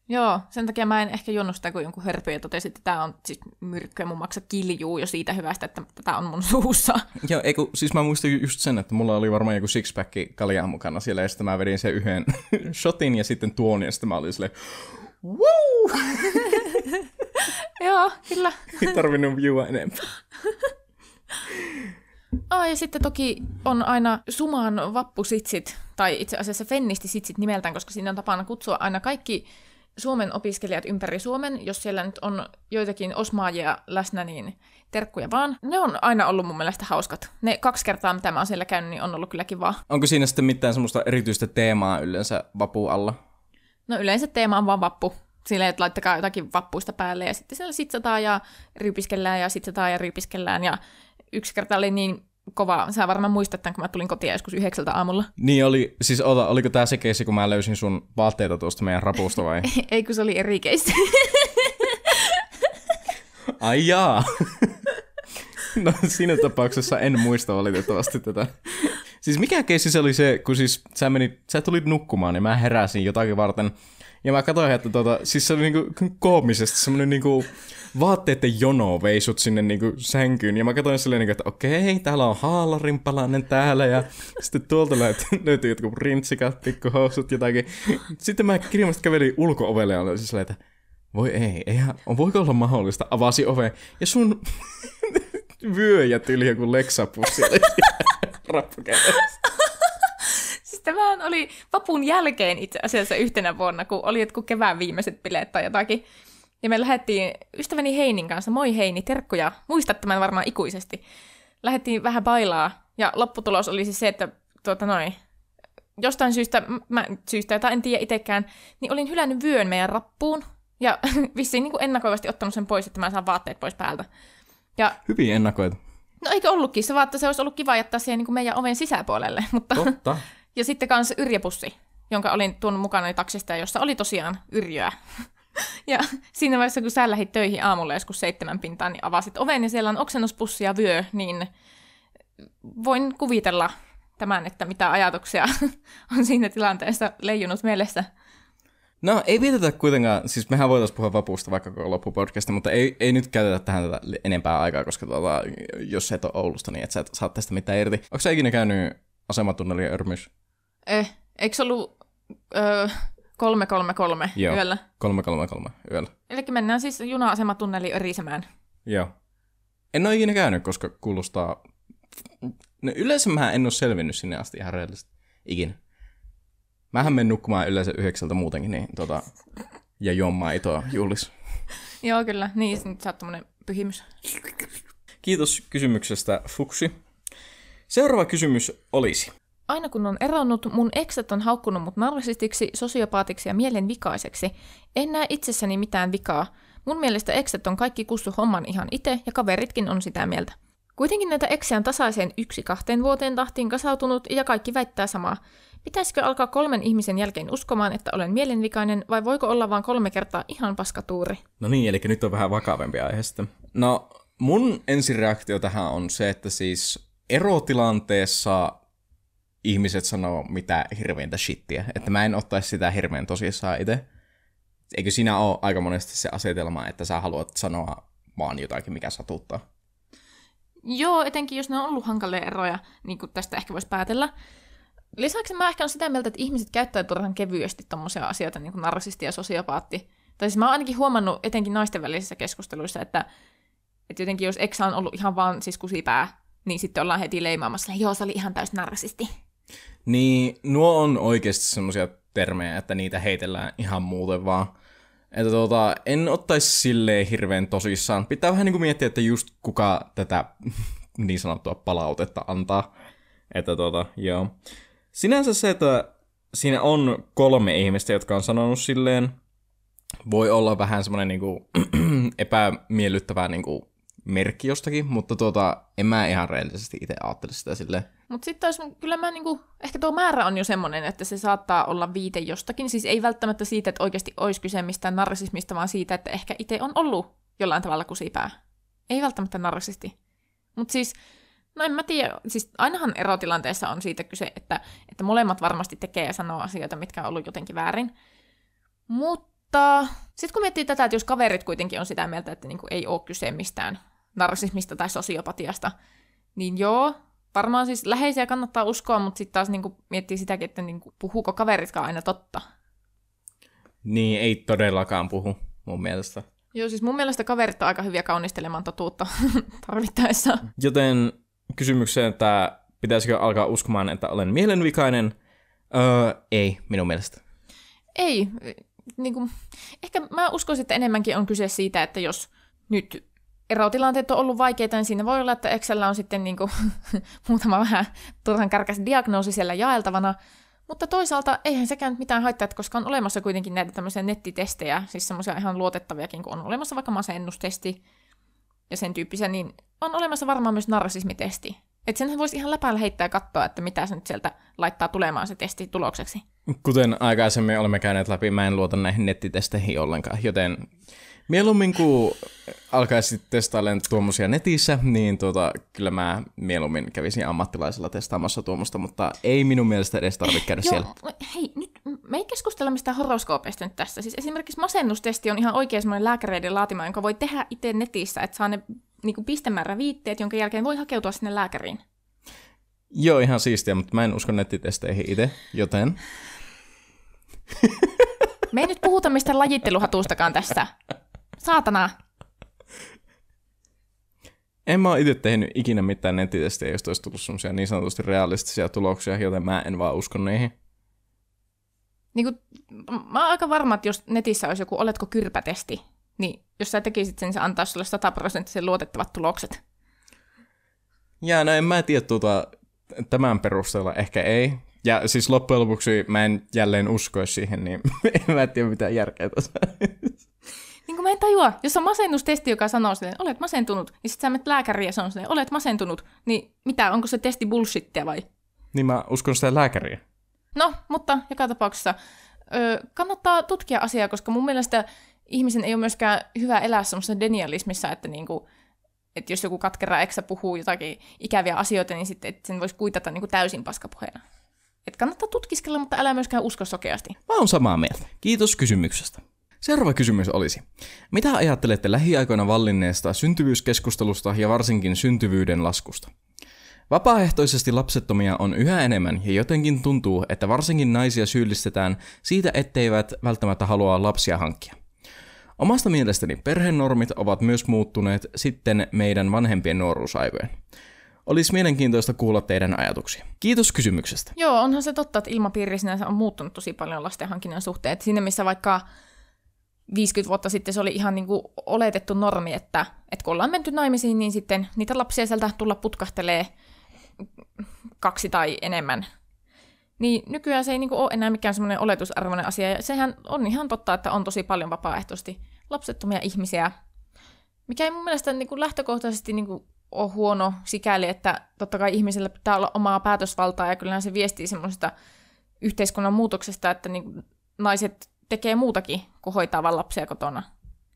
Joo, sen takia mä en ehkä juonut sitä, kun jonkun hörpy ja totesi, että tämä on siis myrkkyä, mun maksa kiljuu jo siitä hyvästä, että tätä on mun <laughs> suussa. Joo, ei kun, siis mä muistan ju- just sen, että mulla oli varmaan joku sixpack kaljaa mukana siellä, ja sitten mä vedin sen yhden <laughs> shotin ja sitten tuon, ja sitten mä olin silleen! <laughs> Joo, kyllä. Ei tarvinnut juua enempää. Oh, ja sitten toki on aina Suman vappusitsit, tai itse asiassa Fennisti-sitsit nimeltään, koska siinä on tapana kutsua aina kaikki Suomen opiskelijat ympäri Suomen. Jos siellä nyt on joitakin osmaajia läsnä, niin terkkuja vaan. Ne on aina ollut mun mielestä hauskat. Ne kaksi kertaa, mitä mä oon siellä käynyt, niin on ollut kyllä kivaa. Onko siinä sitten mitään semmoista erityistä teemaa yleensä vapu alla? No yleensä teema on vaan vappu. Silleen, että laittakaa jotakin vappuista päälle ja sitten siellä sitsataan ja ryypiskellään ja sitsataan ja ryypiskellään. Ja yksi kerta oli niin kova, sä varmaan muistat tämän, kun mä tulin kotiin joskus yhdeksältä aamulla. <laughs> Niin oli, siis ota, oliko tää se keissi, kun mä löysin sun vaatteita tuosta meidän rapusta vai? <laughs> Ei, kun se oli eri keissi. <laughs> Ai jaa. No siinä tapauksessa en muista valitettavasti tätä. Siis mikä keissi se oli se, kun siis sä, menit, sä tulit nukkumaan ja mä heräsin jotakin varten. Ja mä katsoin, että tota, siis se oli niinku koomisesti semmonen niinku vaatteiden jono veisut sinne niinku sänkyyn. Ja mä katsoin silleen, niinku, että okei, täällä on haalarinpalainen täällä ja sitten tuolta <laughs> löytyi jotkut rintsikat, pikkuhousut, jotakin. Sitten mä kirjallisesti kävelin ulko-ovelle ja olin että voi ei, eihän, voiko olla mahdollista? Avasi oven ja sun <laughs> vyöjät yli joku leksapussi <laughs> rappukädessä. siis tämähän oli vapun jälkeen itse asiassa yhtenä vuonna, kun oli jotkut kevään viimeiset bileet tai jotakin. Ja me lähdettiin ystäväni Heinin kanssa, moi Heini, terkkuja, muistat tämän varmaan ikuisesti. Lähdettiin vähän bailaa, ja lopputulos oli siis se, että tuota noin, jostain syystä, mä, syystä, jota en tiedä itsekään, niin olin hylännyt vyön meidän rappuun, ja <laughs> vissiin niin kuin ennakoivasti ottanut sen pois, että mä saan vaatteet pois päältä. Ja Hyvin ennakoitu. no eikö ollutkin, se vaan, että se olisi ollut kiva jättää siihen niin kuin meidän oven sisäpuolelle, <laughs> mutta... Totta. <laughs> Ja sitten kanssa yrjepussi, jonka olin tuonut mukana taksista, jossa oli tosiaan yrjöä. Ja siinä vaiheessa, kun sä lähdit töihin aamulla joskus seitsemän pintaan, niin avasit oven ja siellä on oksennuspussi ja vyö, niin voin kuvitella tämän, että mitä ajatuksia <laughs> on siinä tilanteessa leijunut mielessä. No, ei vietetä kuitenkaan, siis mehän voitaisiin puhua vapuusta vaikka koko loppupodcasta, mutta ei, ei nyt käytetä tähän tätä enempää aikaa, koska tuota, jos et ole Oulusta, niin et sä et saa tästä mitään irti. Onko sä ikinä käynyt asematunnelin örmys? Eh, eikö se ollut öö, 333 Joo. yöllä? 333 yöllä. Eli mennään siis juna-asematunneliin örisemään. Joo. En ole ikinä käynyt, koska kuulostaa... No, yleensä mä en ole selvinnyt sinne asti ihan reellisesti. Ikinä. Mähän menen nukkumaan yleensä yhdeksältä muutenkin, niin tota... Ja juon maitoa juhlis. <laughs> Joo, kyllä. Niin, nyt sä oot tommonen pyhimys. Kiitos kysymyksestä, Fuksi. Seuraava kysymys olisi. Aina kun on eronnut, mun ekset on haukkunut mut narsistiksi, sosiopaatiksi ja mielenvikaiseksi. En näe itsessäni mitään vikaa. Mun mielestä ekset on kaikki kussu homman ihan itse ja kaveritkin on sitä mieltä. Kuitenkin näitä eksiä on tasaiseen yksi kahteen vuoteen tahtiin kasautunut ja kaikki väittää samaa. Pitäisikö alkaa kolmen ihmisen jälkeen uskomaan, että olen mielenvikainen vai voiko olla vain kolme kertaa ihan paskatuuri? No niin, eli nyt on vähän vakavampi aihe sitten. No, mun ensireaktio tähän on se, että siis erotilanteessa ihmiset sanoo mitä hirveintä shittiä. Että mä en ottaisi sitä hirveän tosissaan itse. Eikö siinä ole aika monesti se asetelma, että sä haluat sanoa vaan jotakin, mikä satuttaa? Joo, etenkin jos ne on ollut hankalia eroja, niin kuin tästä ehkä voisi päätellä. Lisäksi mä ehkä on sitä mieltä, että ihmiset käyttää turhan kevyesti tommosia asioita, niin kuin narsisti ja sosiopaatti. Tai siis mä oon ainakin huomannut etenkin naisten välisissä keskusteluissa, että, että jotenkin jos eksä on ollut ihan vaan siis kusipää, niin sitten ollaan heti leimaamassa, joo, se oli ihan täys narsisti. Niin, nuo on oikeasti semmoisia termejä, että niitä heitellään ihan muuten vaan. Että tuota, en ottaisi silleen hirveän tosissaan. Pitää vähän niin kuin miettiä, että just kuka tätä <laughs> niin sanottua palautetta antaa. Että tuota, joo. Sinänsä se, että siinä on kolme ihmistä, jotka on sanonut silleen, voi olla vähän semmoinen niin kuin, <clears throat> epämiellyttävä niin kuin, merkki jostakin, mutta tuota, en mä ihan reellisesti itse ajattele sitä silleen. Mutta sitten kyllä mä niinku, ehkä tuo määrä on jo semmoinen, että se saattaa olla viite jostakin. Siis ei välttämättä siitä, että oikeasti olisi kyse mistään narsismista, vaan siitä, että ehkä itse on ollut jollain tavalla kusipää. Ei välttämättä narsisti. Mutta siis, no en mä tiedä, siis ainahan erotilanteessa on siitä kyse, että, että molemmat varmasti tekee ja sanoo asioita, mitkä on ollut jotenkin väärin. Mutta sitten kun miettii tätä, että jos kaverit kuitenkin on sitä mieltä, että niinku ei ole kyse mistään narsismista tai sosiopatiasta, niin joo, varmaan siis läheisiä kannattaa uskoa, mutta sitten taas niinku miettii sitäkin, että niinku, puhuuko kaveritkaan aina totta. Niin, ei todellakaan puhu mun mielestä. Joo, siis mun mielestä kaverit on aika hyviä kaunistelemaan totuutta <laughs> tarvittaessa. Joten kysymykseen, että pitäisikö alkaa uskomaan, että olen mielenvikainen? Öö, ei, minun mielestä. Ei, niin kuin, ehkä mä uskoisin, että enemmänkin on kyse siitä, että jos nyt erotilanteet on ollut vaikeita, niin siinä voi olla, että Excellä on sitten niin kuin, <laughs> muutama vähän turhan kärkäs diagnoosi siellä jaeltavana, mutta toisaalta eihän sekään mitään haittaa, koska on olemassa kuitenkin näitä tämmöisiä nettitestejä, siis semmoisia ihan luotettaviakin, kun on olemassa vaikka masennustesti ja sen tyyppisiä, niin on olemassa varmaan myös narsismitesti. Että senhän voisi ihan läpällä heittää ja katsoa, että mitä se nyt sieltä laittaa tulemaan se testi tulokseksi. Kuten aikaisemmin olemme käyneet läpi, mä en luota näihin nettitesteihin ollenkaan, joten mieluummin kun alkaisi testailemaan tuommoisia netissä, niin tuota, kyllä mä mieluummin kävisin ammattilaisella testaamassa tuommoista, mutta ei minun mielestä edes tarvitse käydä Joo, siellä. hei, nyt me ei keskustella mistään horoskoopeista nyt tässä. Siis esimerkiksi masennustesti on ihan oikein semmoinen lääkäreiden laatima, jonka voi tehdä itse netissä, että saa ne niin pistemäärä viitteet, jonka jälkeen voi hakeutua sinne lääkäriin. Joo, ihan siistiä, mutta mä en usko nettitesteihin itse, joten... Me ei nyt puhuta mistään lajitteluhatustakaan tässä. Saatana. En mä oon itse tehnyt ikinä mitään nettitestejä, jos olisi tullut semmoisia niin sanotusti realistisia tuloksia, joten mä en vaan usko niihin. Niin kuin, mä oon aika varma, että jos netissä olisi joku oletko kyrpätesti, niin jos sä tekisit sen, se antaisi sulle sataprosenttisen luotettavat tulokset. Ja no en mä tiedä tuota, tämän perusteella ehkä ei. Ja siis loppujen lopuksi mä en jälleen uskoisi siihen, niin <laughs> en mä tiedä mitä järkeä tässä. Niin kuin mä en tajua, jos on masennustesti, joka sanoo silleen, olet masentunut, niin sit sä menet lääkäriin ja on silleen, olet masentunut, niin mitä, onko se testi bullshittia vai? niin mä uskon sitä lääkäriä. No, mutta joka tapauksessa ö, kannattaa tutkia asiaa, koska mun mielestä ihmisen ei ole myöskään hyvä elää semmoisessa denialismissa, että niinku, että jos joku katkera eksä puhuu jotakin ikäviä asioita, niin sitten et sen voisi kuitata niinku täysin paskapuheena. Et kannattaa tutkiskella, mutta älä myöskään usko sokeasti. Mä oon samaa mieltä. Kiitos kysymyksestä. Seuraava kysymys olisi. Mitä ajattelette lähiaikoina vallinneesta syntyvyyskeskustelusta ja varsinkin syntyvyyden laskusta? Vapaaehtoisesti lapsettomia on yhä enemmän ja jotenkin tuntuu, että varsinkin naisia syyllistetään siitä, etteivät välttämättä halua lapsia hankkia. Omasta mielestäni perhenormit ovat myös muuttuneet sitten meidän vanhempien nuoruusaikojen. Olisi mielenkiintoista kuulla teidän ajatuksia. Kiitos kysymyksestä. Joo, onhan se totta, että ilmapiiri sinänsä on muuttunut tosi paljon lastenhankinnan suhteen. Et siinä missä vaikka 50 vuotta sitten se oli ihan niin kuin oletettu normi, että, että kun ollaan menty naimisiin, niin sitten niitä lapsia sieltä tulla putkahtelee kaksi tai enemmän. Niin nykyään se ei niinku ole enää mikään semmoinen oletusarvoinen asia. Ja sehän on ihan totta, että on tosi paljon vapaaehtoisesti lapsettomia ihmisiä, mikä ei mun mielestä niinku lähtökohtaisesti niinku ole huono sikäli, että totta kai ihmisellä pitää olla omaa päätösvaltaa ja kyllähän se viestii semmoisesta yhteiskunnan muutoksesta, että niinku naiset tekee muutakin kuin hoitaa vaan lapsia kotona.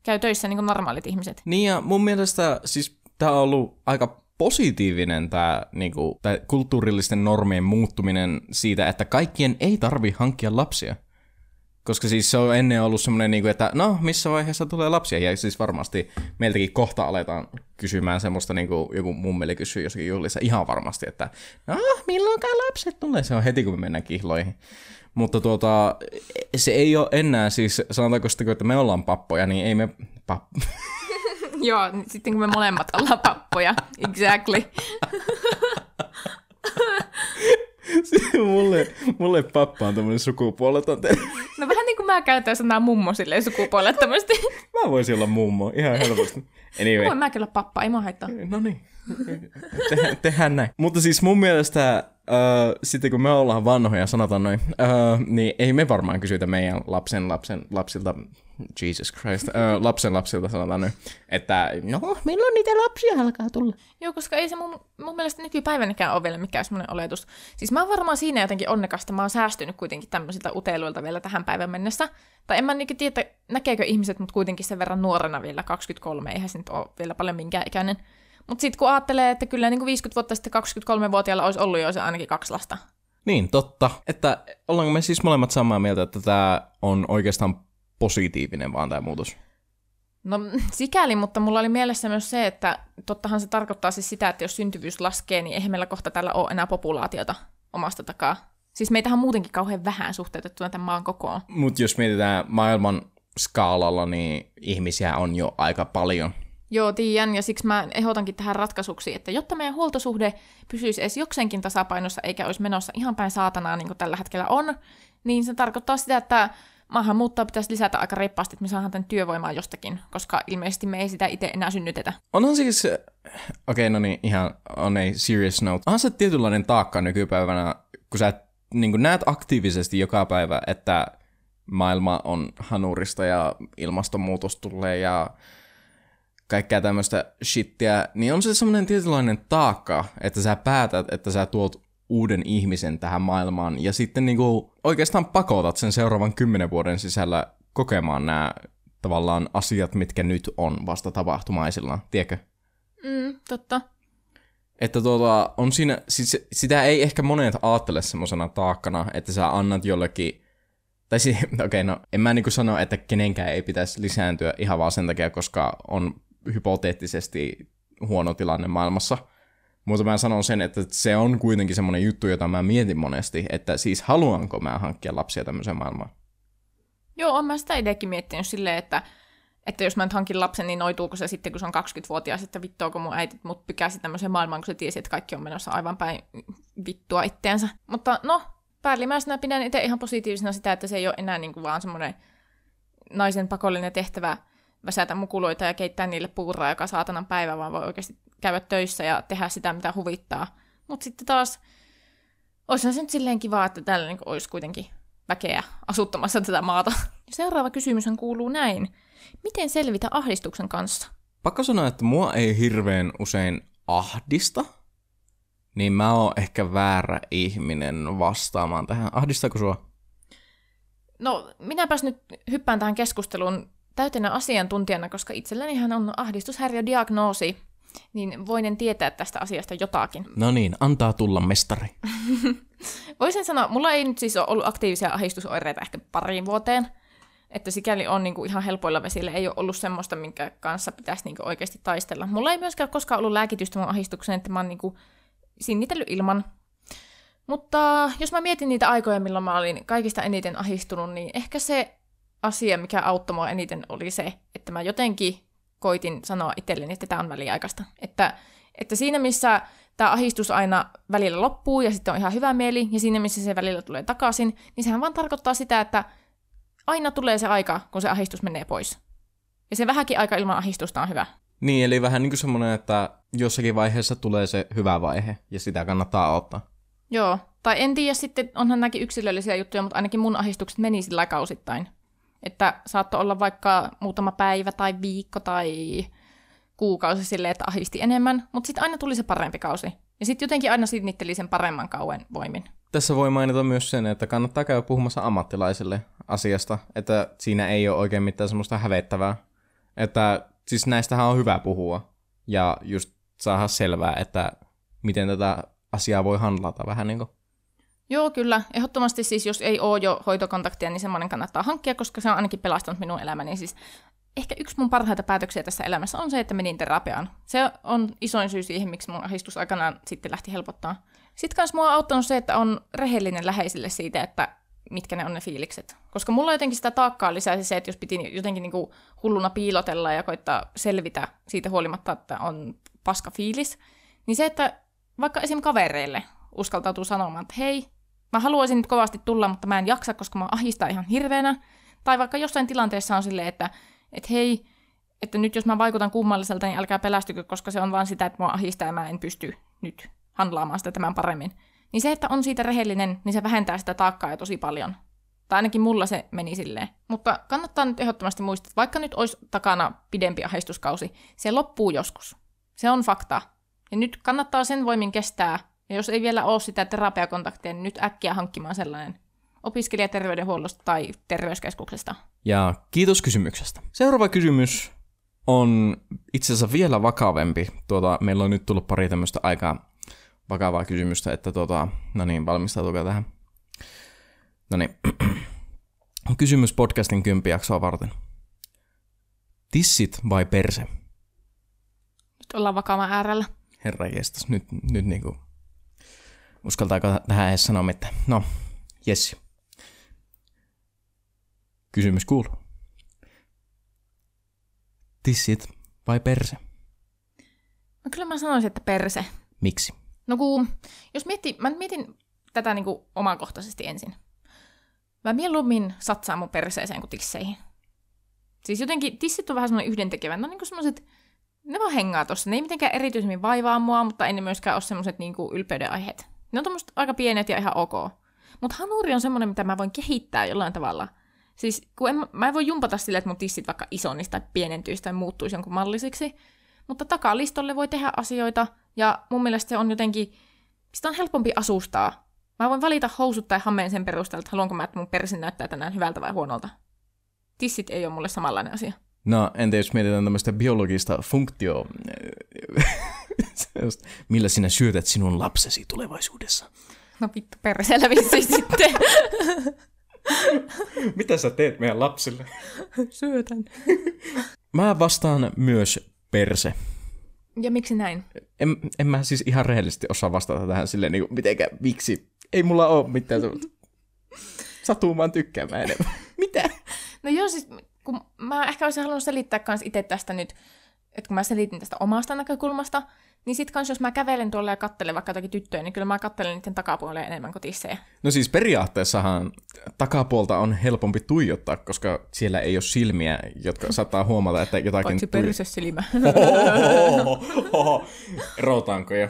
Käy töissä niin kuin normaalit ihmiset. Niin ja mun mielestä siis tämä on ollut aika positiivinen tämä niinku, kulttuurillisten normien muuttuminen siitä, että kaikkien ei tarvi hankkia lapsia. Koska siis se on ennen ollut semmoinen, niinku, että no, missä vaiheessa tulee lapsia? Ja siis varmasti meiltäkin kohta aletaan kysymään semmoista, niinku joku mummeli kysyy jossakin juhlissa ihan varmasti, että no, milloinkaan lapset tulee? Se on heti, kun me mennään kihloihin. Mutta tuota, se ei ole enää siis, sanotaanko sitten, että me ollaan pappoja, niin ei me... Pap... <laughs> Joo, niin sitten kun me molemmat ollaan pappoja. Exactly. <laughs> mulle, mulle pappa on tämmöinen sukupuoleton. <laughs> No vähän niin kuin mä käytän sanaa mummo silleen sukupuolettomasti. Mä voisin olla mummo, ihan helposti. Anyway. Voin mäkin olla pappa, ei mua haittaa. No niin, Te, tehdään näin. Mutta siis mun mielestä uh, sitten kun me ollaan vanhoja, sanotaan noin, uh, niin ei me varmaan kysytä meidän lapsen lapsen lapsilta, Jesus Christ, uh, lapsen lapsilta sanotaan nyt, että no, milloin niitä lapsia alkaa tulla? Joo, koska ei se mun, mun mielestä nykypäivänäkään ole vielä mikään semmoinen oletus. Siis mä oon varmaan siinä jotenkin onnekasta, mä oon säästynyt kuitenkin tämmöisiltä uteiluilta vielä tähän päivän mennessä. Tai en mä niin tiedä, näkeekö ihmiset mut kuitenkin sen verran nuorena vielä 23, eihän se nyt ole vielä paljon minkään ikäinen. Mutta sitten kun ajattelee, että kyllä niin kuin 50 vuotta sitten 23-vuotiaalla olisi ollut jo se ainakin kaksi lasta. Niin, totta. Että ollaanko me siis molemmat samaa mieltä, että tämä on oikeastaan positiivinen vaan tämä muutos? No <laughs> sikäli, mutta mulla oli mielessä myös se, että tottahan se tarkoittaa siis sitä, että jos syntyvyys laskee, niin eihän meillä kohta täällä ole enää populaatiota omasta takaa. Siis meitähän muutenkin kauhean vähän suhteutettuna tämän maan kokoon. Mutta jos mietitään maailman skaalalla, niin ihmisiä on jo aika paljon. Joo, tiedän, ja siksi mä ehdotankin tähän ratkaisuksi, että jotta meidän huoltosuhde pysyisi edes jokseenkin tasapainossa, eikä olisi menossa ihan päin saatanaa, niin kuin tällä hetkellä on, niin se tarkoittaa sitä, että maahanmuuttoa pitäisi lisätä aika reippaasti, että me saadaan tämän työvoimaa jostakin, koska ilmeisesti me ei sitä itse enää synnytetä. Onhan siis, okei okay, no niin, ihan on ei serious note. Onhan se tietynlainen taakka nykypäivänä, kun sä niin kun näet aktiivisesti joka päivä, että maailma on hanurista ja ilmastonmuutos tulee ja kaikkea tämmöistä shittiä, niin on se semmoinen tietynlainen taakka, että sä päätät, että sä tuot uuden ihmisen tähän maailmaan ja sitten niinku oikeastaan pakotat sen seuraavan kymmenen vuoden sisällä kokemaan nämä tavallaan asiat, mitkä nyt on vasta tapahtumaisillaan, tiedätkö? Mm, totta. Että tuota, on siinä, siis sitä ei ehkä monet ajattele semmoisena taakkana, että sä annat jollekin tai siis, <laughs> okei, okay, no en mä niinku sano, että kenenkään ei pitäisi lisääntyä ihan vaan sen takia, koska on hypoteettisesti huono tilanne maailmassa. Mutta mä sanon sen, että se on kuitenkin semmoinen juttu, jota mä mietin monesti, että siis haluanko mä hankkia lapsia tämmöiseen maailmaan. Joo, on mä sitä itsekin miettinyt silleen, että, että jos mä nyt hankin lapsen, niin noituuko se sitten, kun se on 20-vuotias, että vittuako mun äiti mut pykäsi tämmöiseen maailmaan, kun se tiesi, että kaikki on menossa aivan päin vittua itteensä. Mutta no, päällimmäisenä pidän itse ihan positiivisena sitä, että se ei ole enää niin kuin vaan semmoinen naisen pakollinen tehtävä väsätä mukuloita ja keittää niille puuraa joka saatanan päivä, vaan voi oikeasti käydä töissä ja tehdä sitä, mitä huvittaa. Mutta sitten taas, olisihan se nyt silleen kiva, että täällä niin olisi kuitenkin väkeä asuttamassa tätä maata. Seuraava kysymys kuuluu näin. Miten selvitä ahdistuksen kanssa? Pakko sanoa, että mua ei hirveän usein ahdista, niin mä oon ehkä väärä ihminen vastaamaan tähän. Ahdistako sua? No, minäpäs nyt hyppään tähän keskusteluun täytenä asiantuntijana, koska itsellänihän on ahdistushäiriödiagnoosi, niin voinen tietää tästä asiasta jotakin. No niin, antaa tulla mestari. <laughs> Voisin sanoa, mulla ei nyt siis ole ollut aktiivisia ahdistusoireita ehkä pariin vuoteen, että sikäli on niinku ihan helpoilla vesillä, ei ole ollut semmoista, minkä kanssa pitäisi niinku oikeasti taistella. Mulla ei myöskään koskaan ollut lääkitystä mun ahdistukseen, että mä oon niinku sinnitellyt ilman. Mutta jos mä mietin niitä aikoja, milloin mä olin kaikista eniten ahistunut, niin ehkä se asia, mikä auttoi mua eniten, oli se, että mä jotenkin koitin sanoa itselleni, että tämä on väliaikaista. Että, että siinä, missä tämä ahistus aina välillä loppuu ja sitten on ihan hyvä mieli, ja siinä, missä se välillä tulee takaisin, niin sehän vaan tarkoittaa sitä, että aina tulee se aika, kun se ahistus menee pois. Ja se vähänkin aika ilman ahistusta on hyvä. Niin, eli vähän niin kuin semmoinen, että jossakin vaiheessa tulee se hyvä vaihe, ja sitä kannattaa ottaa. Joo, Tai en tiedä sitten, onhan nämäkin yksilöllisiä juttuja, mutta ainakin mun ahdistukset meni sillä kausittain. Että saattoi olla vaikka muutama päivä tai viikko tai kuukausi silleen, että ahdisti enemmän, mutta sitten aina tuli se parempi kausi. Ja sitten jotenkin aina sinnitteli sen paremman kauen voimin. Tässä voi mainita myös sen, että kannattaa käydä puhumassa ammattilaisille asiasta, että siinä ei ole oikein mitään semmoista hävettävää. Että siis näistähän on hyvä puhua ja just saada selvää, että miten tätä asiaa voi handlata vähän niin kuin. Joo, kyllä. Ehdottomasti siis, jos ei ole jo hoitokontaktia, niin semmoinen kannattaa hankkia, koska se on ainakin pelastanut minun elämäni. Siis ehkä yksi mun parhaita päätöksiä tässä elämässä on se, että menin terapiaan. Se on isoin syy siihen, miksi mun ahdistus aikanaan sitten lähti helpottaa. Sitten kans mua on auttanut se, että on rehellinen läheisille siitä, että mitkä ne on ne fiilikset. Koska mulla jotenkin sitä taakkaa lisäisi se, että jos piti jotenkin niinku hulluna piilotella ja koittaa selvitä siitä huolimatta, että on paska fiilis, niin se, että vaikka esim. kavereille uskaltautuu sanomaan, että hei, mä haluaisin nyt kovasti tulla, mutta mä en jaksa, koska mä ahistaa ihan hirveänä. Tai vaikka jossain tilanteessa on silleen, että, että hei, että nyt jos mä vaikutan kummalliselta, niin älkää pelästykö, koska se on vaan sitä, että mua ahistaa ja mä en pysty nyt handlaamaan sitä tämän paremmin. Niin se, että on siitä rehellinen, niin se vähentää sitä taakkaa jo tosi paljon. Tai ainakin mulla se meni silleen. Mutta kannattaa nyt ehdottomasti muistaa, että vaikka nyt olisi takana pidempi ahdistuskausi, se loppuu joskus. Se on fakta. Ja nyt kannattaa sen voimin kestää. Ja jos ei vielä ole sitä terapiakontaktia, niin nyt äkkiä hankkimaan sellainen opiskelijaterveydenhuollosta tai terveyskeskuksesta. Ja kiitos kysymyksestä. Seuraava kysymys on itse asiassa vielä vakavempi. Tuota, meillä on nyt tullut pari tämmöistä aika vakavaa kysymystä, että tuota, no niin, valmistautukaa tähän. No niin, <clears throat> kysymys podcastin kympijaksoa varten. Tissit vai perse? Nyt ollaan vakavan äärellä. Herra jestas, nyt, nyt niinku, uskaltaako tähän edes sanoa mitään? No, Jessi. Kysymys kuuluu. Tissit vai perse? No kyllä mä sanoisin, että perse. Miksi? No kun, jos miettii, mä mietin tätä niin kuin omakohtaisesti ensin. Mä mieluummin satsaan mun perseeseen kuin tisseihin. Siis jotenkin tissit on vähän semmoinen yhdentekevä. Ne on niin semmoiset, ne vaan hengaa tossa. Ne ei mitenkään erityisemmin vaivaa mua, mutta ei ne myöskään ole semmoiset niin ylpeyden aiheet. Ne on tommoset aika pienet ja ihan ok. Mutta hanuri on semmoinen, mitä mä voin kehittää jollain tavalla. Siis kun en, mä en voi jumpata sille, että mun tissit vaikka isonnista tai pienentyisi tai muuttuisi jonkun mallisiksi. Mutta takalistolle voi tehdä asioita, ja mun mielestä se on jotenkin, sitä on helpompi asustaa. Mä voin valita housut tai hameen sen perusteella, että haluanko mä, että mun persi näyttää tänään hyvältä vai huonolta. Tissit ei ole mulle samanlainen asia. No, entä jos mietitään tämmöistä biologista funktio, <laughs> millä sinä syötät sinun lapsesi tulevaisuudessa? No vittu perseellä <laughs> sitten. Mitä sä teet meidän lapsille? Syötän. Mä vastaan myös perse. Ja miksi näin? En, en mä siis ihan rehellisesti osaa vastata tähän silleen, niin kuin, mitenkä, miksi. Ei mulla ole mitään semmoista. Satumaan tykkäämään enemmän. <laughs> Mitä? No joo, siis kun mä ehkä olisin halunnut selittää kans itse tästä nyt, että kun mä selitin tästä omasta näkökulmasta, niin sit kans jos mä kävelen tuolla ja kattelen vaikka jotakin tyttöjä, niin kyllä mä kattelen niiden takapuoleen enemmän kuin tissejä. No siis periaatteessahan takapuolta on helpompi tuijottaa, koska siellä ei ole silmiä, jotka saattaa huomata, että jotakin... Paitsi persesilmä. Rotaanko jo?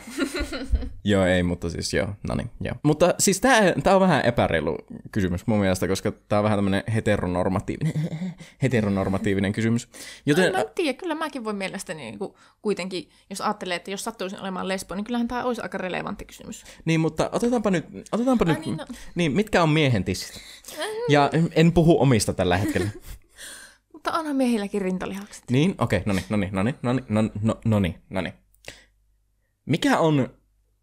<laughs> joo, ei, mutta siis joo, no niin, joo. Mutta siis tää, tää on vähän epäreilu kysymys mun mielestä, koska tää on vähän tämmönen heteronormatiivinen, <laughs> heteronormatiivinen kysymys. Joten... No, mä en tiedä, kyllä mäkin voin mielestäni niin kuitenkin, jos ajattelee, että jos sattuisin olemaan lesbo, niin kyllähän tämä olisi aika relevantti kysymys. Niin, mutta otetaanpa nyt, otetaanpa nyt niin, no. niin, mitkä on miehen tissit? Ja en puhu omista tällä hetkellä. <laughs> mutta onhan miehilläkin rintalihakset. Niin, okei, okay, no niin, no niin, no niin, no niin, no, no, no niin, no niin. Mikä on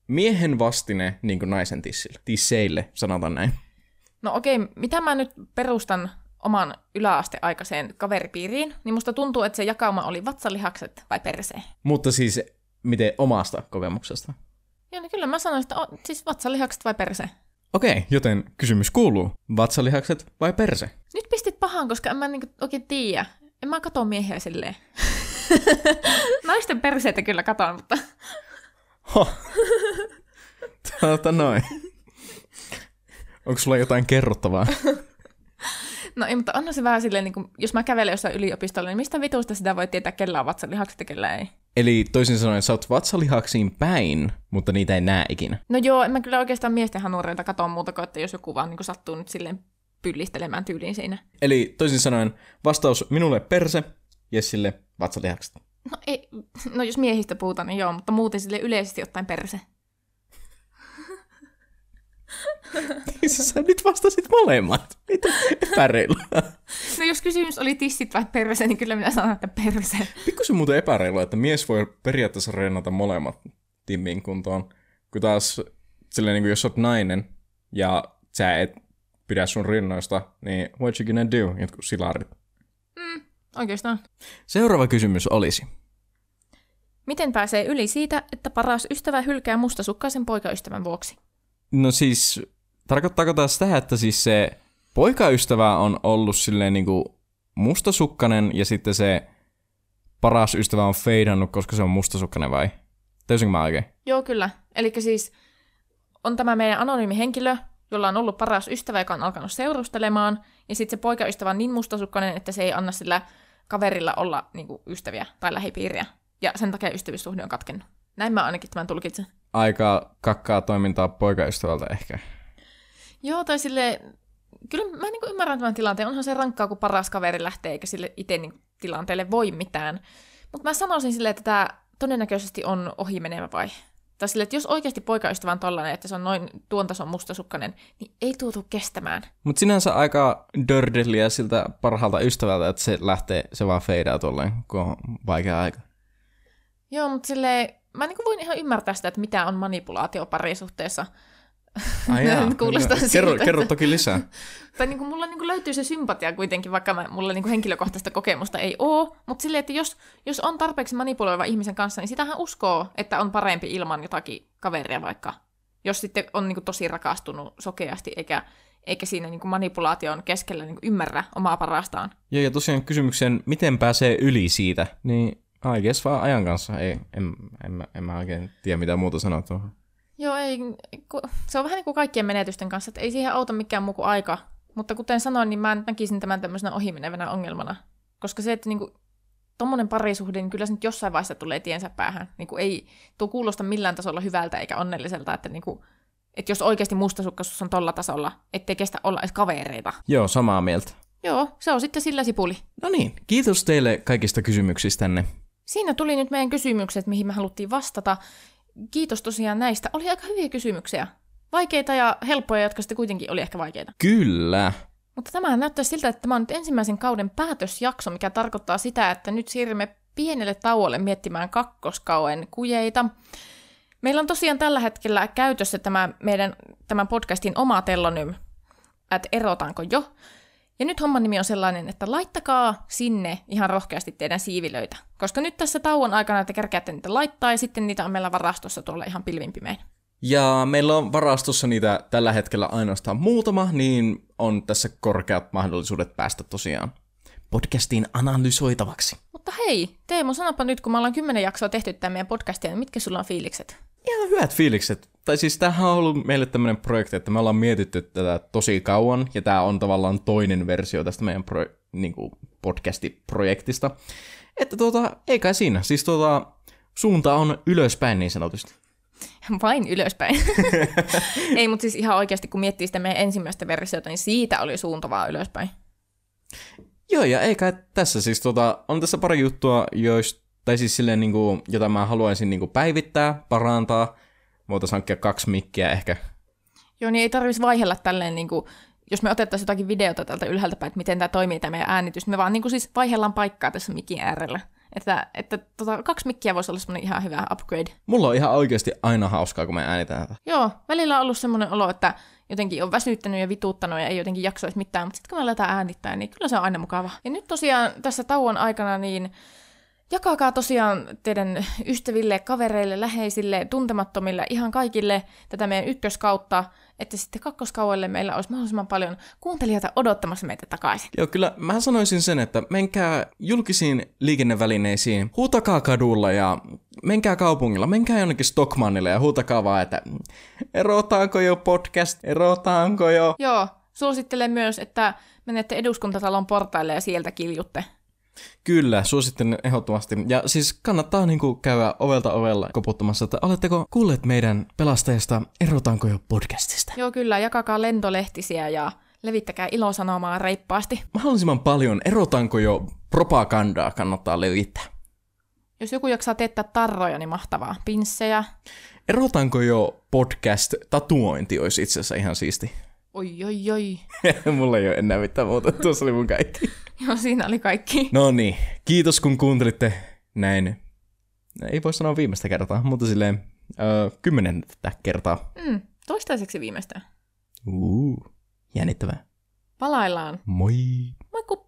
miehen vastine niin kuin naisen tissille? Tisseille, sanotaan näin. No okei, okay, mitä mä nyt perustan oman yläasteaikaiseen kaveripiiriin, niin musta tuntuu, että se jakauma oli vatsalihakset vai perseen. Mutta siis miten omasta kokemuksesta? Joo, niin kyllä mä sanoisin, että o, siis vatsalihakset vai perse. Okei, joten kysymys kuuluu, vatsalihakset vai perse? Nyt pistit pahan, koska en mä niinku oikein tiedä. En mä katso miehiä silleen. <laughs> Naisten perseitä kyllä katon, mutta... Ho. Tuota noin. Onko sulla jotain kerrottavaa? <laughs> No ei, mutta onhan se vähän silleen, niin kuin, jos mä kävelen jossain yliopistolla, niin mistä vitusta sitä voi tietää, kellä on vatsalihakset ja kellä ei? Eli toisin sanoen sä oot vatsalihaksiin päin, mutta niitä ei näe ikinä. No joo, en mä kyllä oikeastaan miesten hanureilta katso muuta kuin, että jos joku vaan niin sattuu nyt silleen pyllistelemään tyyliin siinä. Eli toisin sanoen vastaus minulle perse, Jessille vatsalihakset. No, ei, no jos miehistä puhutaan, niin joo, mutta muuten sille yleisesti ottaen perse. Sä nyt vastasit molemmat. Mitä epäreilua. No jos kysymys oli tissit vai perse, niin kyllä minä sanon, että perse. Pikkusen muuten epäreilua, että mies voi periaatteessa reenata molemmat timmin kuntoon. Kun taas silleen, niin kuin jos oot nainen ja sä et pidä sun rinnoista, niin what you gonna do? Jotkut silarit. Oikeastaan. Seuraava kysymys olisi. Miten pääsee yli siitä, että paras ystävä hylkää mustasukkaisen poikaystävän vuoksi? No siis, tarkoittaako taas sitä, että siis se poikaystävä on ollut silleen niinku mustasukkanen ja sitten se paras ystävä on feidannut, koska se on mustasukkainen vai? Täysinkö mä oikein? Joo, kyllä. Eli siis on tämä meidän anonyymi henkilö, jolla on ollut paras ystävä, joka on alkanut seurustelemaan, ja sitten se poikaystävä on niin mustasukkainen, että se ei anna sillä kaverilla olla niin kuin, ystäviä tai lähipiiriä. Ja sen takia ystävyyssuhde on katkennut. Näin mä ainakin tämän tulkitsen. Aika kakkaa toimintaa poikaystävältä ehkä. Joo, tai sille kyllä mä niin ymmärrän tämän tilanteen. Onhan se rankkaa, kun paras kaveri lähtee, eikä sille itse niin tilanteelle voi mitään. Mutta mä sanoisin silleen, että tämä todennäköisesti on ohimenevä vaihe. Tai sille, että jos oikeasti poikaystävä on tollainen, että se on noin tuon tason mustasukkainen, niin ei tuotu kestämään. Mutta sinänsä aika dördeliä siltä parhaalta ystävältä, että se lähtee, se vaan feidaa tolleen, kun on vaikea aika. Joo, mutta silleen, mä niin voin ihan ymmärtää sitä, että mitä on manipulaatio parisuhteessa. Ai <laughs> jaa. Kuulostaa kerro, siltä, kerro että- toki lisää. <laughs> tai niin kuin mulla niin kuin löytyy se sympatia kuitenkin, vaikka mä, mulla niin kuin henkilökohtaista kokemusta ei ole, mutta silleen, että jos, jos on tarpeeksi manipuloiva ihmisen kanssa, niin sitähän uskoo, että on parempi ilman jotakin kaveria vaikka. Jos sitten on niin kuin tosi rakastunut sokeasti, eikä, eikä siinä niin kuin manipulaation keskellä niin kuin ymmärrä omaa parastaan. Joo, ja tosiaan kysymykseen, miten pääsee yli siitä, niin I guess vaan ajan kanssa. Ei, en, en, mä- en mä oikein tiedä, mitä muuta sanoa tuohon. Joo, ei, se on vähän niin kuin kaikkien menetysten kanssa, että ei siihen auta mikään muu kuin aika. Mutta kuten sanoin, niin mä näkisin tämän tämmöisenä ohimenevänä ongelmana. Koska se, että niinku, tommonen parisuhde, niin kyllä se nyt jossain vaiheessa tulee tiensä päähän. Niinku, ei tuo kuulosta millään tasolla hyvältä eikä onnelliselta, että niinku, että jos oikeasti mustasukkaisuus on tolla tasolla, ettei kestä olla edes kavereita. Joo, samaa mieltä. Joo, se on sitten sillä sipuli. No niin, kiitos teille kaikista kysymyksistänne. Siinä tuli nyt meidän kysymykset, mihin me haluttiin vastata. Kiitos tosiaan näistä. Oli aika hyviä kysymyksiä. Vaikeita ja helppoja, jotka sitten kuitenkin oli ehkä vaikeita. Kyllä. Mutta tämähän näyttää siltä, että tämä on nyt ensimmäisen kauden päätösjakso, mikä tarkoittaa sitä, että nyt siirrymme pienelle tauolle miettimään kakkoskauen kujeita. Meillä on tosiaan tällä hetkellä käytössä tämä meidän tämän podcastin oma tellonym, että erotaanko jo. Ja nyt homman nimi on sellainen, että laittakaa sinne ihan rohkeasti teidän siivilöitä. Koska nyt tässä tauon aikana te kerkeätte niitä laittaa ja sitten niitä on meillä varastossa tuolla ihan pilvinpimein. Ja meillä on varastossa niitä tällä hetkellä ainoastaan muutama, niin on tässä korkeat mahdollisuudet päästä tosiaan podcastiin analysoitavaksi. Mutta hei, Teemu, sanoppa nyt, kun me ollaan kymmenen jaksoa tehty tämän meidän podcastia, niin mitkä sulla on fiilikset? Ihan hyvät fiilikset. Tai siis tämähän on ollut meille tämmöinen projekti, että me ollaan mietitty tätä tosi kauan, ja tämä on tavallaan toinen versio tästä meidän pro, niin kuin podcasti-projektista. Että tuota, ei kai siinä. Siis tuota, suunta on ylöspäin niin sanotusti. Vain ylöspäin. <laughs> Ei, mutta siis ihan oikeasti, kun miettii sitä meidän ensimmäistä versiota, niin siitä oli suunta vaan ylöspäin. Joo, ja ei kai tässä siis tota, on tässä pari juttua, joista, tai siis silleen niinku, jota mä haluaisin niinku päivittää, parantaa. Voitaisiin hankkia kaksi mikkiä ehkä. Joo, niin ei tarvitsisi vaihella tälleen, niin kuin, jos me otettaisiin jotakin videota tältä ylhäältä päin, että miten tämä toimii tämä meidän äänitys, niin me vaan niin kuin siis vaihdellaan paikkaa tässä mikin äärellä. Että, että tota, kaksi mikkiä voisi olla semmoinen ihan hyvä upgrade. Mulla on ihan oikeasti aina hauskaa, kun me äänitään tätä. Joo, välillä on ollut semmoinen olo, että jotenkin on väsyttänyt ja vituuttanut ja ei jotenkin jaksoisi mitään, mutta sitten kun me aletaan äänittää, niin kyllä se on aina mukava. Ja nyt tosiaan tässä tauon aikana, niin jakakaa tosiaan teidän ystäville, kavereille, läheisille, tuntemattomille, ihan kaikille tätä meidän ykköskautta, että sitten kakkoskauelle meillä olisi mahdollisimman paljon kuuntelijoita odottamassa meitä takaisin. Joo, kyllä mä sanoisin sen, että menkää julkisiin liikennevälineisiin, huutakaa kadulla ja menkää kaupungilla, menkää jonnekin Stockmannille ja huutakaa vaan, että erotaanko jo podcast, erotaanko jo. Joo, suosittelen myös, että menette eduskuntatalon portaille ja sieltä kiljutte. Kyllä, suosittelen ehdottomasti. Ja siis kannattaa niinku käydä ovelta ovella koputtamassa, että oletteko kuulleet meidän pelastajasta Erotaanko jo podcastista? Joo, kyllä, jakakaa lentolehtisiä ja levittäkää ilosanomaa reippaasti. Mahdollisimman paljon Erotaanko jo propagandaa kannattaa levittää. Jos joku jaksaa teettää tarroja, niin mahtavaa. Pinssejä. Erotaanko jo podcast-tatuointi olisi itse asiassa ihan siisti. Oi, oi, oi. <laughs> Mulla ei ole enää mitään muuta, tuossa oli mun kaikki. <laughs> Joo, siinä oli kaikki. No niin, kiitos kun kuuntelitte näin. Ei voi sanoa viimeistä kertaa, mutta silleen öö, kymmenettä kertaa. Mm, toistaiseksi viimeistä. Uu, jännittävää. Palaillaan. Moi! Moikku!